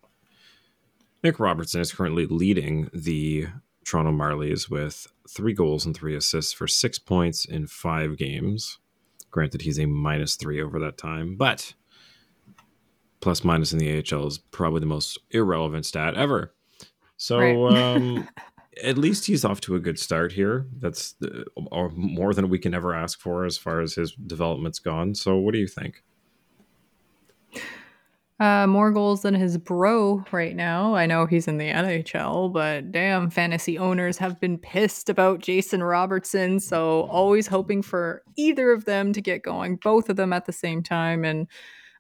Nick Robertson is currently leading the Toronto Marlies with three goals and three assists for six points in five games. Granted, he's a minus three over that time, but plus minus in the AHL is probably the most irrelevant stat ever. So right. um, [laughs] at least he's off to a good start here. That's the, more than we can ever ask for as far as his development's gone. So what do you think? Uh, more goals than his bro right now. I know he's in the NHL, but damn, fantasy owners have been pissed about Jason Robertson. So always hoping for either of them to get going, both of them at the same time. And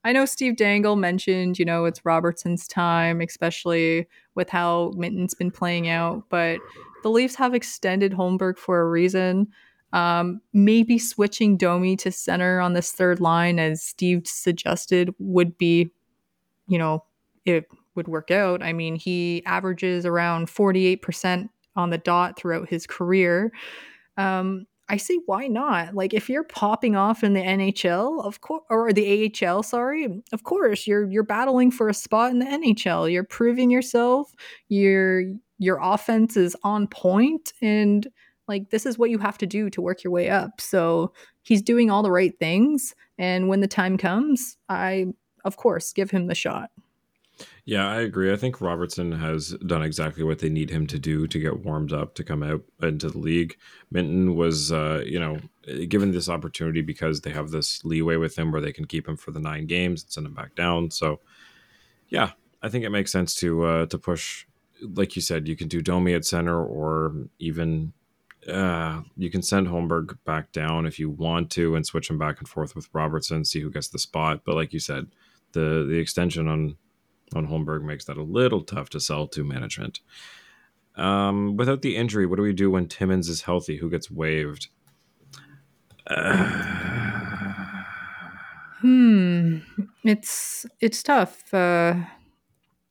I know Steve Dangle mentioned, you know, it's Robertson's time, especially with how Minten's been playing out. But the Leafs have extended Holmberg for a reason. Um, maybe switching Domi to center on this third line, as Steve suggested, would be, you know, it would work out. I mean, he averages around 48% on the dot throughout his career. Um, I say, why not? Like, if you're popping off in the NHL, of course, or the AHL, sorry, of course, you're you're battling for a spot in the NHL. You're proving yourself. Your your offense is on point, and like this is what you have to do to work your way up. So he's doing all the right things, and when the time comes, I of course give him the shot. Yeah, I agree. I think Robertson has done exactly what they need him to do to get warmed up to come out into the league. Minten was, uh, you know, given this opportunity because they have this leeway with him where they can keep him for the nine games and send him back down. So, yeah, I think it makes sense to uh, to push. Like you said, you can do Domi at center, or even uh, you can send Holmberg back down if you want to, and switch him back and forth with Robertson, see who gets the spot. But like you said, the the extension on on Holmberg makes that a little tough to sell to management. Um, without the injury, what do we do when Timmins is healthy? Who gets waived? Uh... [sighs] Hmm, it's it's tough. Uh,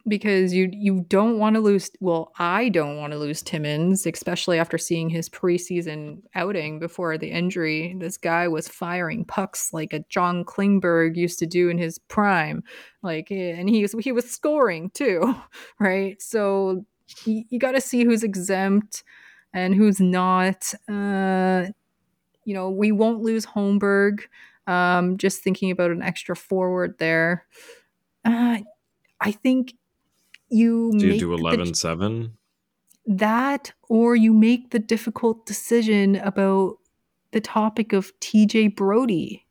because you you don't want to lose well I don't want to lose Timmins especially after seeing his preseason outing before the injury. This guy was firing pucks like a John Klingberg used to do in his prime like eh, and he was he was scoring too [laughs] right? So you, you got to see who's exempt and who's not. Uh you know we won't lose Holmberg. Um just thinking about an extra forward there. Uh I think you Do you do the 11 7? that or you make the difficult decision about the topic of TJ Brodie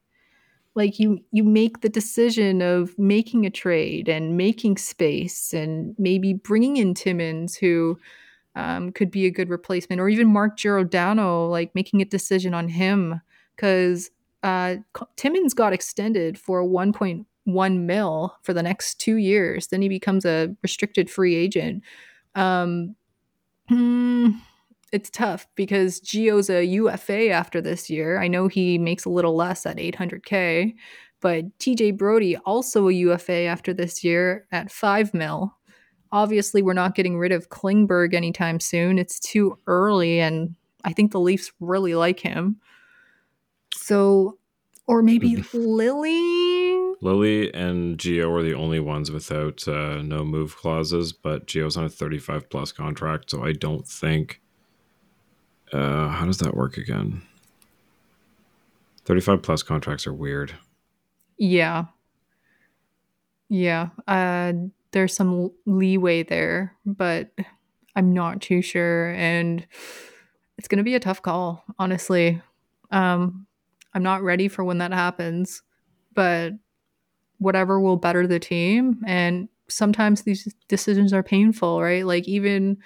like you you make the decision of making a trade and making space and maybe bringing in Timmins who um, could be a good replacement or even Mark Giordano like making a decision on him because uh, Timmins got extended for a 1.1 mil for the next two years then he becomes a restricted free agent um, hmm, it's tough because Gio's a UFA after this year. I know he makes a little less at 800k, but TJ Brodie also a UFA after this year at 5 mil. Obviously, we're not getting rid of Klingberg anytime soon. It's too early, and I think the Leafs really like him. So, or maybe Lily. Lily and Gio are the only ones without uh, no move clauses, but Gio's on a 35 plus contract, so I don't think. Uh, how does that work again? 35 plus contracts are weird. Yeah. Yeah. Uh, there's some leeway there, but I'm not too sure. And it's going to be a tough call, honestly. Um, I'm not ready for when that happens, but whatever will better the team. And sometimes these decisions are painful, right? Like even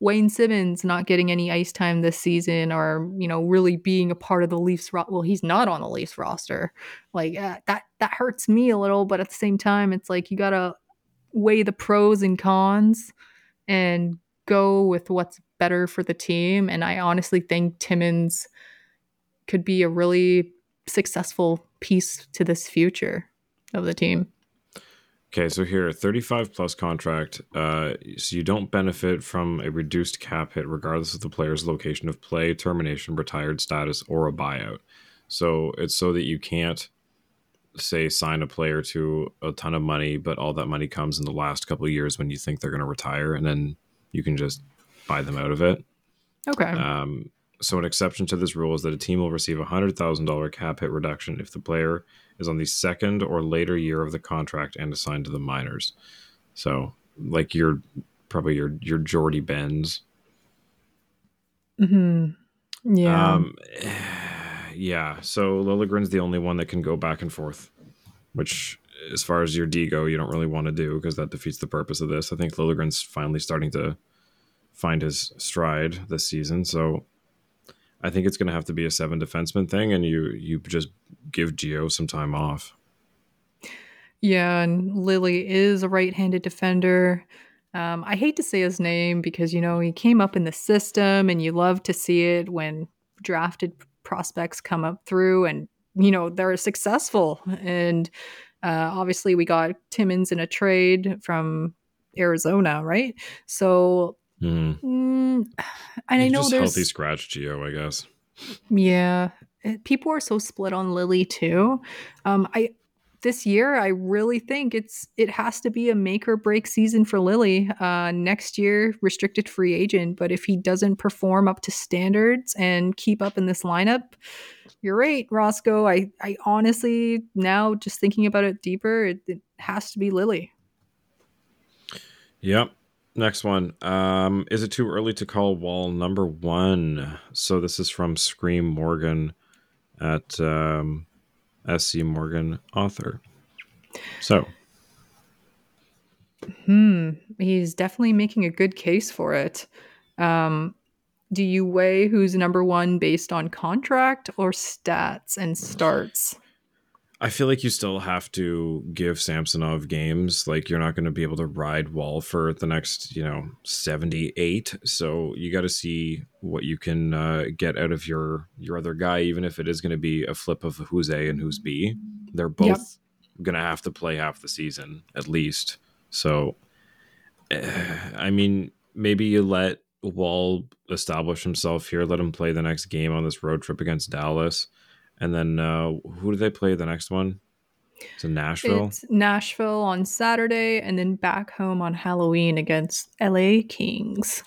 Wayne Simmonds not getting any ice time this season or, you know, really being a part of the Leafs ro- well, he's not on the Leafs roster. Like uh, that that hurts me a little, but at the same time it's like you got to weigh the pros and cons and go with what's better for the team and I honestly think Timmins could be a really successful piece to this future of the team. Okay, so here, 35 plus contract. Uh, so you don't benefit from a reduced cap hit regardless of the player's location of play, termination, retired status, or a buyout. So it's so that you can't say sign a player to a ton of money, but all that money comes in the last couple of years when you think they're going to retire, and then you can just buy them out of it. Okay. Um, so an exception to this rule is that a team will receive a hundred thousand dollar cap hit reduction if the player is on the second or later year of the contract and assigned to the minors. So like your probably your your Jordy Benz. hmm Yeah. Um, [sighs] yeah. So Liljegren's the only one that can go back and forth, which as far as your D go, you don't really want to do because that defeats the purpose of this. I think Liljegren's finally starting to find his stride this season. So I think it's going to have to be a seven defenseman thing, and you you just give Gio some time off. Yeah, and Lily is a right-handed defender. Um, I hate to say his name because you know he came up in the system, and you love to see it when drafted prospects come up through, and you know they're successful. And uh, obviously, we got Timmins in a trade from Arizona, right? So, Mm. mm, [sighs] and I know just there's healthy scratch Gio, I guess. Yeah, eh, people are so split on Lily too. Um, I this year I really think it's it has to be a make or break season for Lily. Uh, next year, restricted free agent. But if he doesn't perform up to standards and keep up in this lineup, you're right, Roscoe. I I honestly now just thinking about it deeper, it, it has to be Lily. Yep. Next one. Um, is it too early to call Woll number one? So this is from Scream Morgan at um, SC Morgan author. So Hmm. He's definitely making a good case for it. Um, do you weigh who's number one based on contract or stats and starts? I feel like you still have to give Samsonov games. Like you're not going to be able to ride Woll for the next, you know, 78. So you got to see what you can uh, get out of your your other guy, even if it is going to be a flip of who's A and who's B. They're both Yep. going to have to play half the season at least. So I mean, maybe you let Woll establish himself here, let him play the next game on this road trip against Dallas. And then uh, who do they play the next one? It's in Nashville. It's Nashville on Saturday and then back home on Halloween against LA Kings.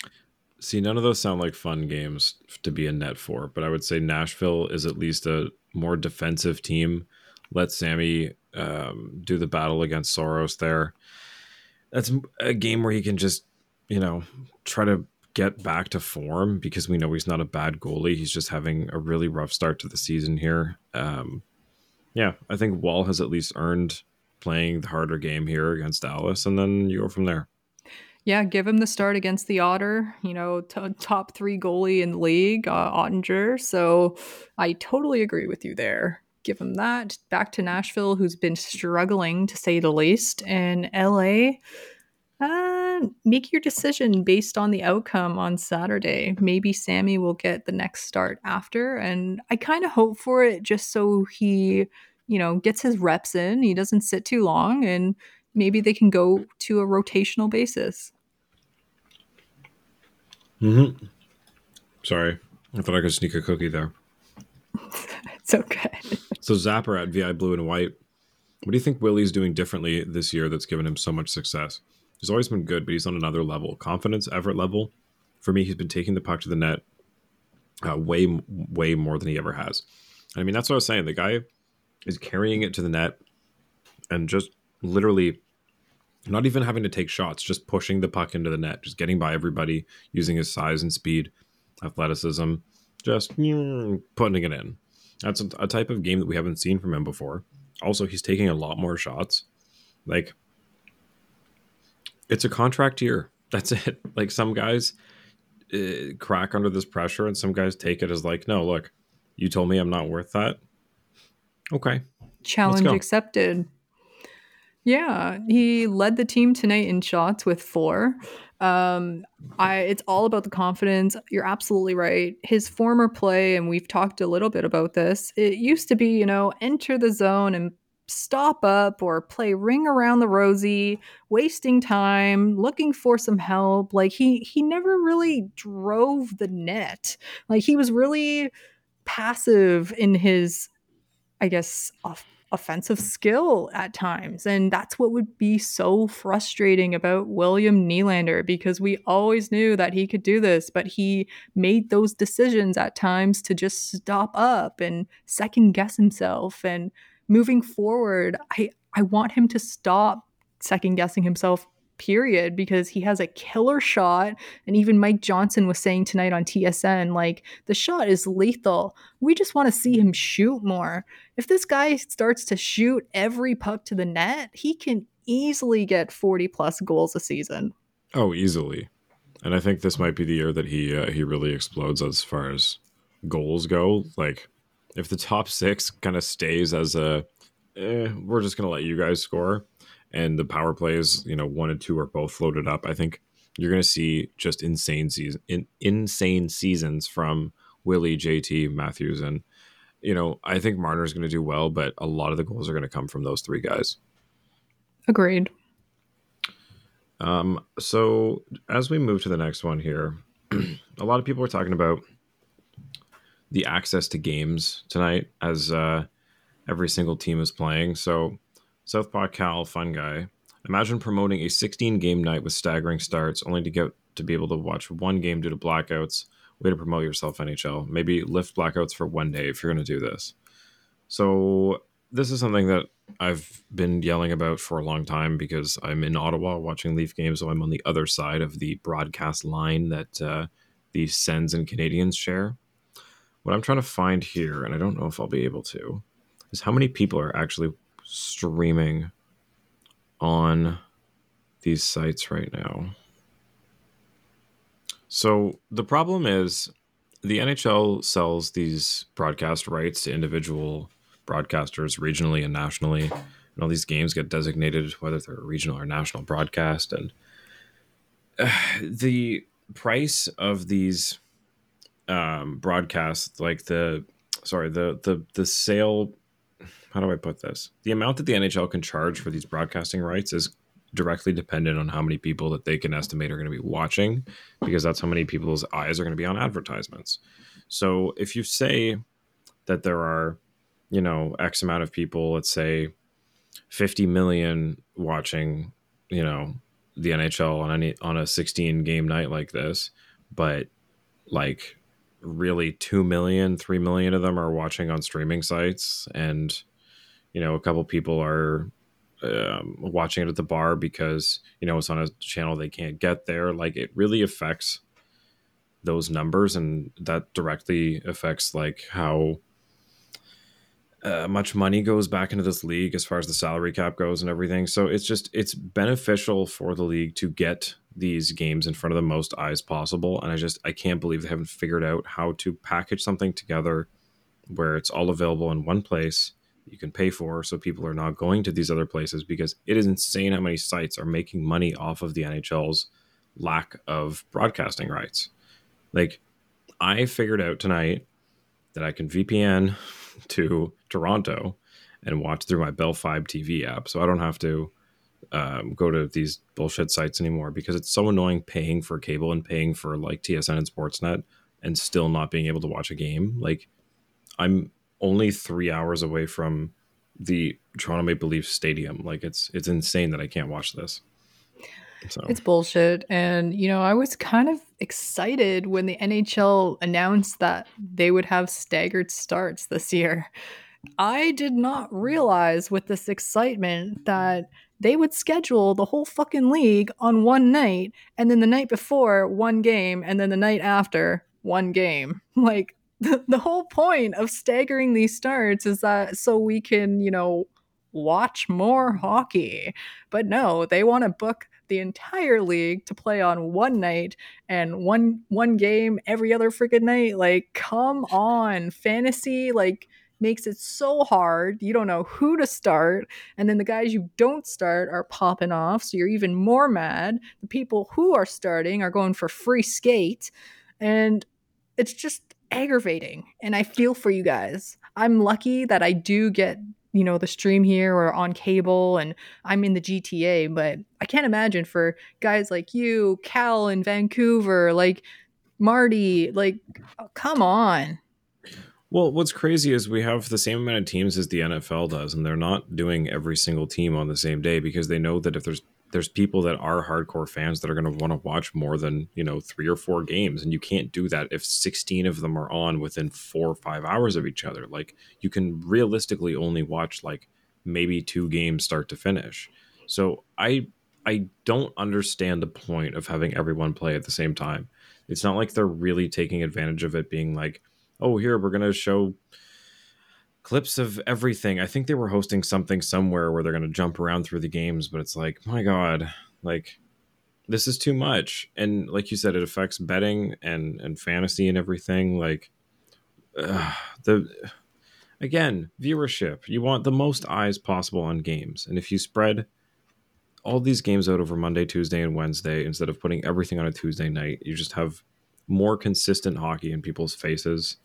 See, none of those sound like fun games to be a net for, but I would say Nashville is at least a more defensive team. Let Sammy um, do the battle against Saros there. That's a game where he can just, you know, try to get back to form because we know he's not a bad goalie. He's just having a really rough start to the season here. Um, yeah, I think Woll has at least earned playing the harder game here against Dallas, and then you go from there. Yeah, give him the start against the Otter, you know, t- top three goalie in the league, uh, Oettinger. So I totally agree with you there. Give him that. Back to Nashville, who's been struggling to say the least. And LA, uh, make your decision based on the outcome on Saturday. Maybe Sammy will get the next start after. And I kind of hope for it just so he, you know, gets his reps in. He doesn't sit too long and maybe they can go to a rotational basis. Mm-hmm. Sorry, I thought I could sneak a cookie there. [laughs] it's okay. so Zapper at VI Blue and White. What do you think Willie's doing differently this year that's given him so much success? He's always been good, but he's on another level. Confidence, effort level. For me, he's been taking the puck to the net uh, way, way more than he ever has. I mean, that's what I was saying. The guy is carrying it to the net and just literally not even having to take shots, just pushing the puck into the net, just getting by everybody, using his size and speed, athleticism, just putting it in. That's a, a type of game that we haven't seen from him before. Also, he's taking a lot more shots. Like, it's a contract year. That's [laughs] it. Like, some guys uh, crack under this pressure, and some guys take it as, like, no, look, you told me I'm not worth that. Okay. Challenge accepted. Yeah, he led the team tonight in shots with four. Um, I it's all about the confidence. You're absolutely right. His former play, and we've talked a little bit about this. It used to be, you know, enter the zone and stop up or play ring around the rosy, wasting time, looking for some help. Like he he never really drove the net. Like he was really passive in his I guess off offensive skill at times. And that's what would be so frustrating about William Nylander because we always knew that he could do this, but he made those decisions at times to just stop up and second guess himself. And moving forward, I, I want him to stop second guessing himself period because he has a killer shot and even Mike Johnson was saying tonight on TSN like the shot is lethal. We just want to see him shoot more. If this guy starts to shoot every puck to the net, he can easily get 40 plus goals a season. Oh, easily. And I think this might be the year that he uh, he really explodes as far as goals go. Like if the top 6 kind of stays as a eh, we're just going to let you guys score and the power plays, you know, one and two are both floated up, I think you're going to see just insane season, in, insane seasons from Willie, JT, Matthews, and you know, I think Marner's going to do well, but a lot of the goals are going to come from those three guys. Agreed. Um, so as we move to the next one here, [clears throat] a lot of people are talking about the access to games tonight as uh, every single team is playing. So Southpaw Cal, fun guy. Imagine promoting a 16 game night with staggering starts only to get to be able to watch one game due to blackouts. Way to promote yourself, NHL. Maybe lift blackouts for one day if you're going to do this. So, this is something that I've been yelling about for a long time because I'm in Ottawa watching Leaf games, so I'm on the other side of the broadcast line that uh, the Sens and Canadiens share. What I'm trying to find here, and I don't know if I'll be able to, is how many people are actually streaming on these sites right now. So the problem is the NHL sells these broadcast rights to individual broadcasters regionally and nationally. And all these games get designated whether they're regional or national broadcast. And uh, [sighs] the price of these um, broadcasts, like the sorry, the the the sale how do I put this? The amount that the NHL can charge for these broadcasting rights is directly dependent on how many people that they can estimate are going to be watching because that's how many people's eyes are going to be on advertisements. So if you say that there are, you know, X amount of people, let's say 50 million watching, you know, the NHL on any on a 16 game night like this, but like really 2 million, 3 million of them are watching on streaming sites. And you know, a couple people are um, watching it at the bar because you know it's on a channel they can't get there. Like it really affects those numbers and that directly affects like how uh, much money goes back into this league as far as the salary cap goes and everything. So it's just it's beneficial for the league to get these games in front of the most eyes possible. And I just I can't believe they haven't figured out how to package something together where it's all available in one place you can pay for so people are not going to these other places because it is insane how many sites are making money off of the NHL's lack of broadcasting rights. Like I figured out tonight that I can VPN to Toronto and watch through my Bell Fibe TV app. So I don't have to um, go to these bullshit sites anymore because it's so annoying paying for cable and paying for like TSN and Sportsnet and still not being able to watch a game. Like I'm only three hours away from the Toronto Maple Leafs stadium. Like it's it's insane that I can't watch this. So. It's bullshit. And, you know, I was kind of excited when the NHL announced that they would have staggered starts this year. I did not realize with this excitement that they would schedule the whole fucking league on one night and then the night before one game and then the night after one game. [laughs] Like [laughs] the, the whole point of staggering these starts is that so we can, you know, watch more hockey. But no, they want to book the entire league to play on one night and one one game every other freaking night. Like, come on, fantasy like makes it so hard. You don't know who to start, and then the guys you don't start are popping off, so you're even more mad. The people who are starting are going for free skate, and it's just aggravating. And I feel for you guys. I'm lucky that I do get you know the stream here or on cable and i'm in the gta but i can't imagine for guys like you cal in vancouver like marty like oh, come on. Well what's crazy is we have the same amount of teams as the nfl does and they're not doing every single team on the same day because they know that if there's there's people that are hardcore fans that are going to want to watch more than you know three or four games and you can't do that if 16 of them are on within four or five hours of each other. Like you can realistically only watch like maybe two games start to finish. So i i don't understand the point of having everyone play at the same time. It's not like they're really taking advantage of it being like oh here we're going to show clips of everything. I think they were hosting something somewhere where they're going to jump around through the games, but it's like, my god, like this is too much. And like you said, it affects betting and and fantasy and everything. Like uh, the again, viewership. You want the most eyes possible on games, and if you spread all these games out over Monday, Tuesday, and Wednesday instead of putting everything on a Tuesday night, you just have more consistent hockey in people's faces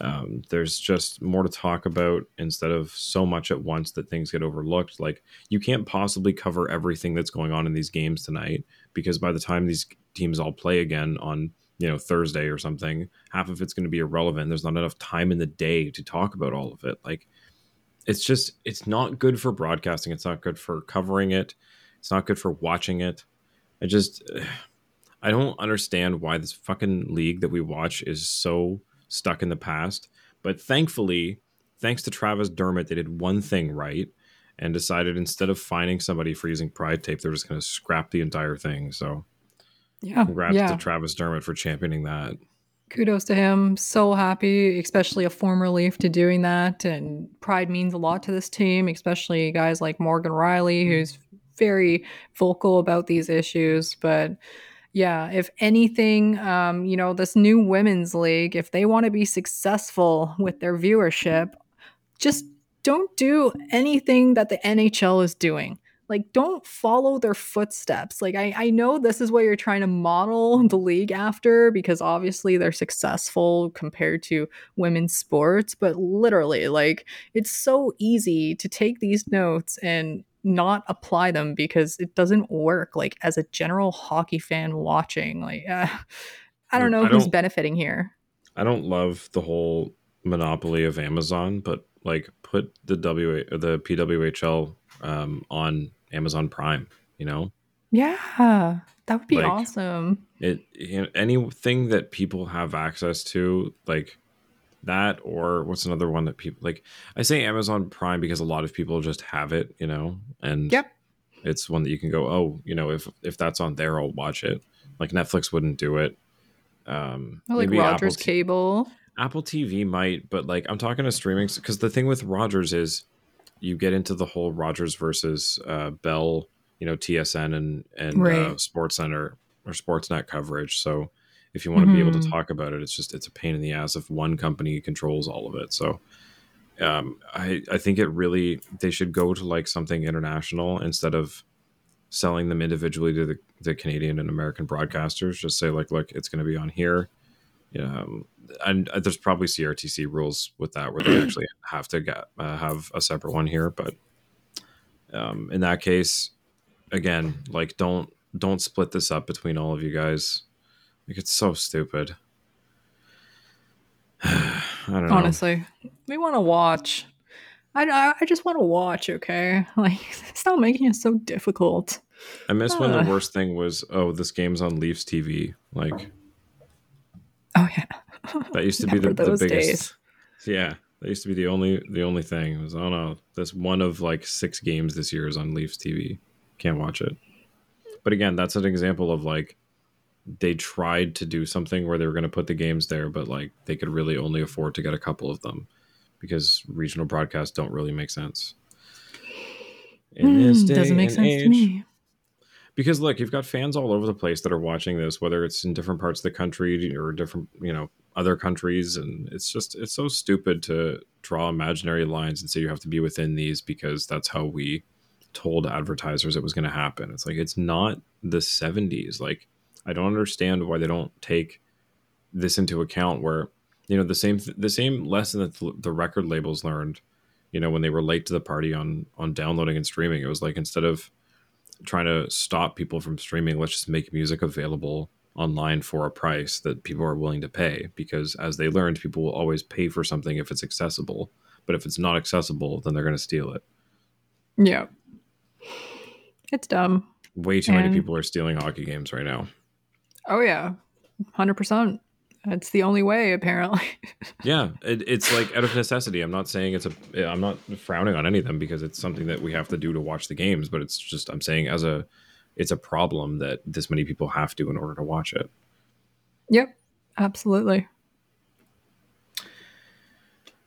um, there's just more to talk about instead of so much at once that things get overlooked. Like you can't possibly cover everything that's going on in these games tonight because by the time these teams all play again on you know Thursday or something, half of it's going to be irrelevant. There's not enough time in the day to talk about all of it. Like it's just it's not good for broadcasting. It's not good for covering it. It's not good for watching it. I just [sighs] I don't understand why this fucking league that we watch is so stuck in the past. But thankfully, thanks to Travis Dermott, they did one thing right and decided instead of finding somebody for using pride tape, they're just going to scrap the entire thing. So, yeah, congrats yeah. to Travis Dermott for championing that. Kudos to him. So happy, especially a former Leaf, to doing that. And pride means a lot to this team, especially guys like Morgan Rielly, who's very vocal about these issues. But yeah, if anything, um, you know, this new women's league, if they want to be successful with their viewership, just don't do anything that the NHL is doing. Like, don't follow their footsteps. Like, I, I know this is what you're trying to model the league after because obviously they're successful compared to women's sports, but literally, like, it's so easy to take these notes and not apply them because it doesn't work. Like as a general hockey fan watching, like uh, I don't know I who's don't- benefiting here. I don't love the whole monopoly of Amazon, but like put the W the PWHL um, on Amazon Prime. You know, Yeah, that would be Like- awesome. it you know, anything that people have access to, like that, or what's another one that people like? I say Amazon Prime because a lot of people just have it. You know, and Yep. it's one that you can go, oh, you know, if if that's on there, I'll watch it. Like Netflix wouldn't do it. Um, Or like maybe Rogers Apple T- Cable. Apple TV might, but like I'm talking to streaming because the thing with Rogers is you get into the whole Rogers versus uh, Bell, you know, TSN and and uh, Sports Center or Sportsnet coverage. So if you want to be able to Mhm. talk about it, it's just it's a pain in the ass if one company controls all of it. So um, I I think it really they should go to like something international instead of selling them individually to the, the Canadian and American broadcasters. Just say like, look, it's going to be on here. Um, and uh, there's probably CRTC rules with that where they [clears throat] actually have to get uh, have a separate one here. But um, in that case, again, like don't don't split this up between all of you guys. Like it's so stupid. [sighs] I don't know. Honestly, we want to watch. I, I, I just want to watch. Okay, [laughs] like stop making it so difficult. I miss when the worst thing was, oh, this game's on Leafs TV. Like Oh yeah, [laughs] that used to be the, the biggest. days. Yeah, that used to be the only the only thing. It was oh no, this one of like six games this year is on Leafs TV. Can't watch it. But again, that's an example of like they tried to do something where they were going to put the games there, but like they could really only afford to get a couple of them because regional broadcasts don't really make sense. In this Hmm, day doesn't make sense to me. because look you've got fans all over the place that are watching this whether it's in different parts of the country or different you know other countries and it's just it's so stupid to draw imaginary lines and say you have to be within these because that's how we told advertisers it was going to happen it's like it's not the 70s like i don't understand why they don't take this into account where you know the same the same lesson that the, the record labels learned you know when they were late to the party on on downloading and streaming it was like instead of trying to stop people from streaming let's just make music available online for a price that people are willing to pay because as they learned people will always pay for something if it's accessible. But if it's not accessible then they're going to steal it. Yeah, it's dumb. way too many people are stealing hockey games right now Oh yeah, hundred percent. That's the only way, apparently. [laughs] yeah it, it's like out of necessity i'm not saying it's a i'm not frowning on any of them because it's something that we have to do to watch the games but it's just i'm saying as a it's a problem that this many people have to in order to watch it yep, absolutely.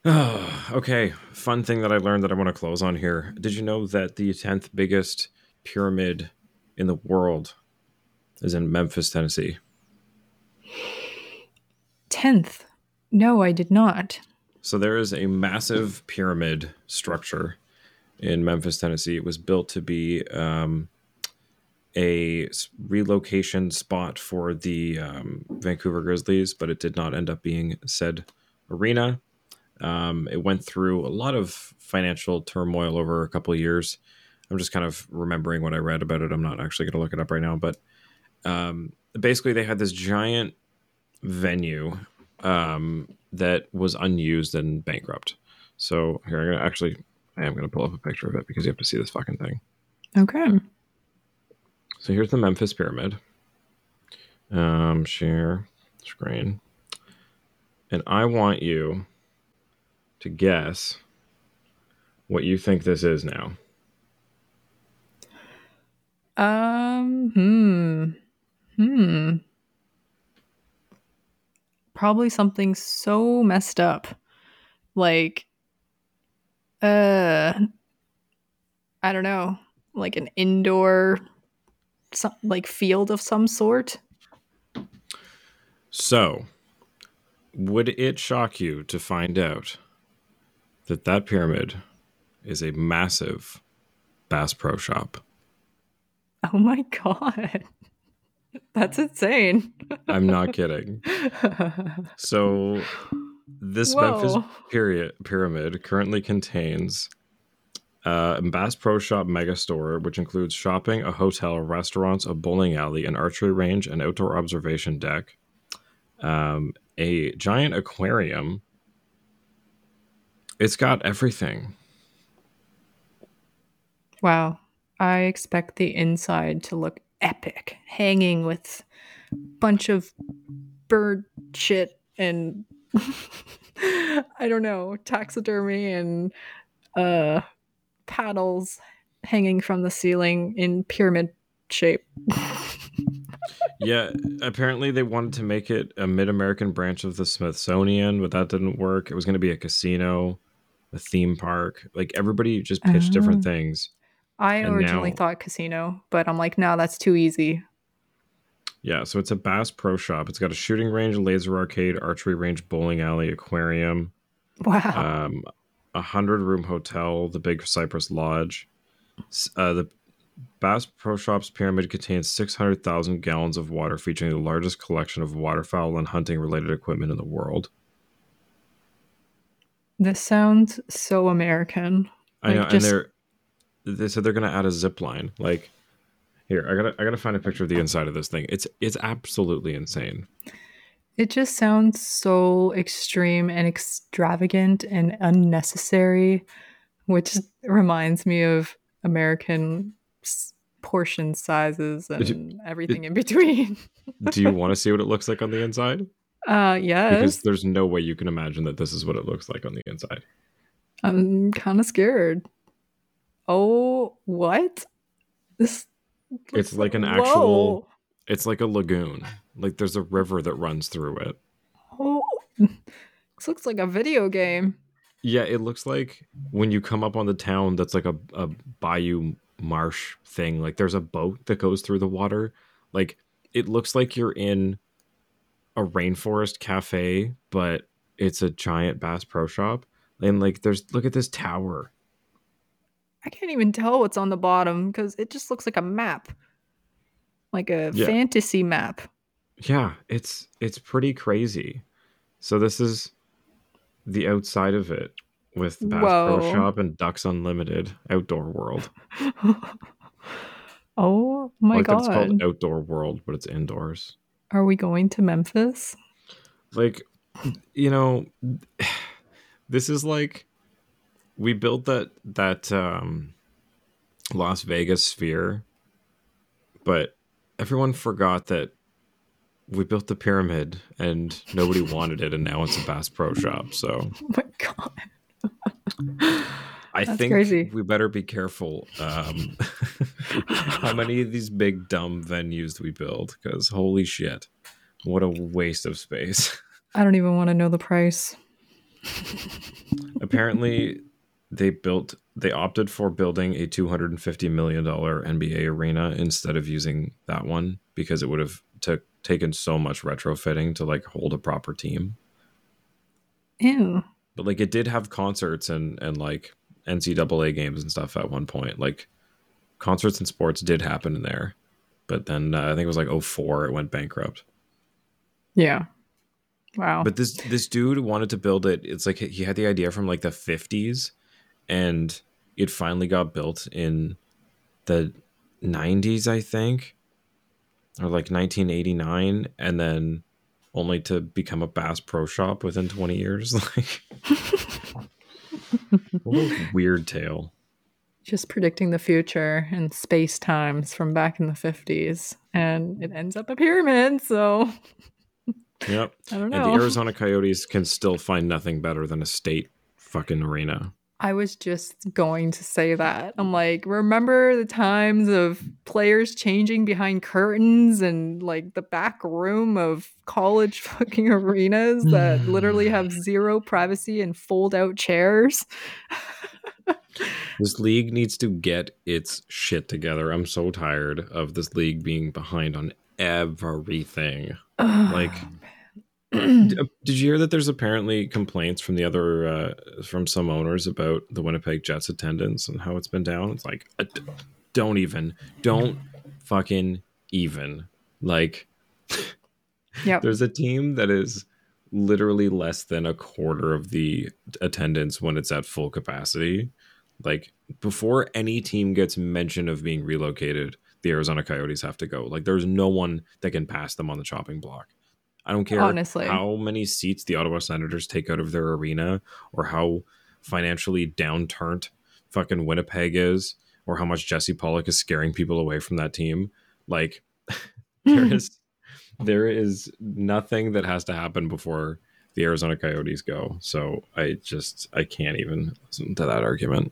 [sighs] okay, fun thing that I learned that I want to close on here. Did you know that the 10th biggest pyramid in the world is in Memphis, Tennessee? Tenth. No, I did not. So there is a massive pyramid structure in Memphis, Tennessee. It was built to be um, a relocation spot for the um, Vancouver Grizzlies, but it did not end up being said arena. Um, it went through a lot of financial turmoil over a couple of years. I'm just kind of remembering what I read about it. I'm not actually going to look it up right now, but um, basically, they had this giant venue um, that was unused and bankrupt. So here, I'm gonna actually, I am gonna pull up a picture of it because you have to see this fucking thing. Okay. So here's the Memphis Pyramid. Um, share screen, and I want you to guess what you think this is now. Um. Hmm. Hmm. Probably something so messed up, like, uh, I don't know, like an indoor, some, like field of some sort. So, would it shock you to find out that that pyramid is a massive Bass Pro Shop? Oh my [laughs] god, [laughs] that's insane. I'm not kidding. [laughs] So, this Memphis period pyramid currently contains Uh, Bass Pro Shop Mega Store, which includes shopping, a hotel, restaurants, a bowling alley, an archery range, an outdoor observation deck, um, a giant aquarium. It's got everything. Wow. I expect the inside to look epic, hanging with a bunch of bird shit and [laughs] I don't know, taxidermy and uh paddles hanging from the ceiling in pyramid shape. [laughs] yeah, apparently they wanted to make it a mid-American branch of the Smithsonian, but that didn't work. It was going to be a casino, a theme park. Like everybody just pitched different Oh. things. I originally now- thought casino, but I'm like, no, that's too easy. Yeah, so it's a Bass Pro Shop. It's got a shooting range, laser arcade, archery range, bowling alley, aquarium, Wow. um, a hundred room hotel, the Big Cypress Lodge. Uh, the Bass Pro Shop's pyramid contains 600,000 gallons of water, featuring the largest collection of waterfowl and hunting related equipment in the world. this sounds so American. I know, just- and they're they said they're gonna add a zip line. Like, here, I gotta I gotta find a picture of the inside of this thing. It's it's absolutely insane. It just sounds so extreme and extravagant and unnecessary, which reminds me of American portion sizes Did you- and everything in between. Do you want to see [laughs] what it looks like on the inside? Uh, yes. Because there's no way you can imagine that this is what it looks like on the inside. I'm kind of scared. Oh, what? This. It's like an Whoa. actual- It's like a lagoon. Like there's a river that runs through it. Oh, [laughs] this looks like a video game. Yeah, it looks like when you come up on the town that's like a, a bayou marsh thing. Like there's a boat that goes through the water. Like it looks like you're in a rainforest cafe, but it's a giant Bass Pro Shop. And like there's look at this tower. I can't even tell what's on the bottom because it just looks like a map, like a Yeah. fantasy map. Yeah, it's it's pretty crazy. So this is the outside of it with Bass Pro Shop and Ducks Unlimited Outdoor World. [laughs] oh my like that it's called Outdoor World, but it's indoors. Are we going to Memphis? Like, you know, [sighs] this is like we built that that um Las Vegas sphere, but everyone forgot that we built the pyramid and nobody [laughs] wanted it and now it's a Bass Pro Shop. So Oh my god. I That's think crazy. we better be careful um, [laughs] how many of these big dumb venues we build because holy shit, what a waste of space. I don't even want to know the price. Apparently, they built they opted for building a 250 million dollar NBA arena instead of using that one because it would have took taken so much retrofitting to like hold a proper team. Ew. But like it did have concerts and and like NCAA games and stuff at one point. Like concerts and sports did happen in there. But then uh, I think it was like 04 it went bankrupt. Yeah. Wow. But this this dude wanted to build it. It's like he had the idea from like the 50s and it finally got built in the 90s, I think. Or like 1989 and then only to become a Bass Pro Shop within 20 years [laughs] like what a weird tale. Just predicting the future and space times from back in the 50s. And it ends up a pyramid. So Yep. [laughs] I don't And know. the Arizona Coyotes can still find nothing better than a state fucking arena. I was just going to say that. I'm like, remember the times of players changing behind curtains and like the back room of college [laughs] fucking arenas that literally have [sighs] zero privacy and fold out chairs? This league needs to get its shit together. I'm so tired of this league being behind on everything. [sighs] Like, did you hear that there's apparently complaints from the other uh, from some owners about the Winnipeg Jets attendance and how it's been down? It's like, uh, don't even, don't fucking even. Like, [laughs] yep. there's a team that is literally less than a quarter of the attendance when it's at full capacity. Like before any team gets mention of being relocated, the Arizona Coyotes have to go. Like there's no one that can pass them on the chopping block. I don't care Honestly. how many seats the Ottawa Senators take out of their arena or how financially downturned fucking Winnipeg is or how much Jesse Pollock is scaring people away from that team. Like [laughs] there hmm. is there is nothing that has to happen before the Arizona Coyotes go. So I just I can't even listen to that argument.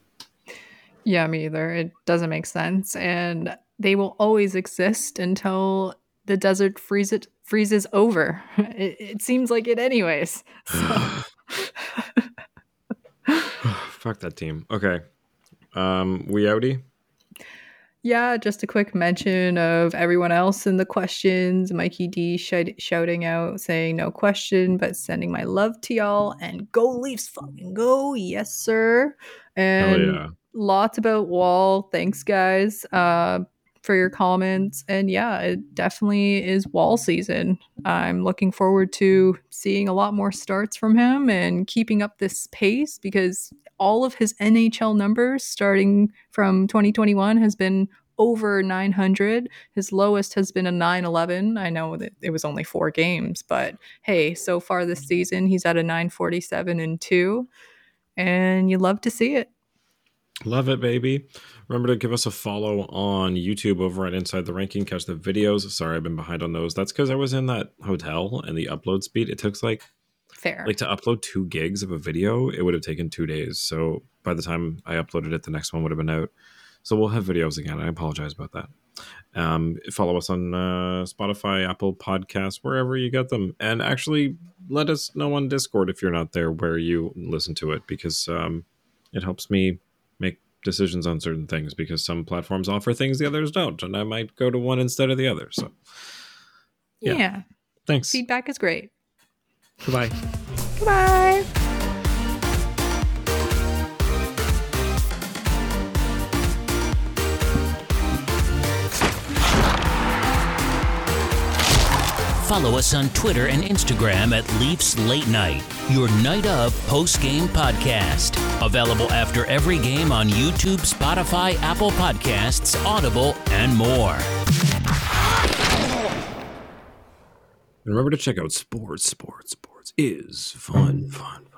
Yeah, me either. It doesn't make sense. And they will always exist until the desert freeze it, freezes over. [laughs] It, it seems like it, anyways. [sighs] So. [sighs] Fuck that team. Okay. Um, we outie? yeah, just a quick mention of everyone else in the questions. Mikey D shout- shouting out, saying no question, but sending my love to y'all and go Leafs, fucking go, yes sir. And yeah. lots about Woll. Thanks, guys, uh, for your comments. And yeah, it definitely is Woll season. I'm looking forward to seeing a lot more starts from him and keeping up this pace because all of his NHL numbers starting from 2021 has been over 900. His lowest has been a 911. I know that it was only four games, but hey, so far this season, he's at a 947 and two. And you love to see it. Love it, baby. Remember to give us a follow on YouTube over at Inside the Rink. Catch the videos. Sorry, I've been behind on those. That's because I was in that hotel and the upload speed. It took like Fair. like to upload two gigs of a video. It would have taken two days. So by the time I uploaded it, the next one would have been out. So we'll have videos again. I apologize about that. Um, follow us on uh, Spotify, Apple Podcasts, wherever you get them, and actually let us know on Discord if you're not there where you listen to it because um, it helps me decisions on certain things because some platforms offer things the others don't, and I might go to one instead of the other. So yeah. yeah. thanks. Feedback is great. Goodbye. Goodbye. Follow us on Twitter and Instagram at Leafs Late Night, your night of post game podcast. Available after every game on YouTube, Spotify, Apple Podcasts, Audible, and more. And remember to check out sports. Sports. Sports is fun, fun, fun.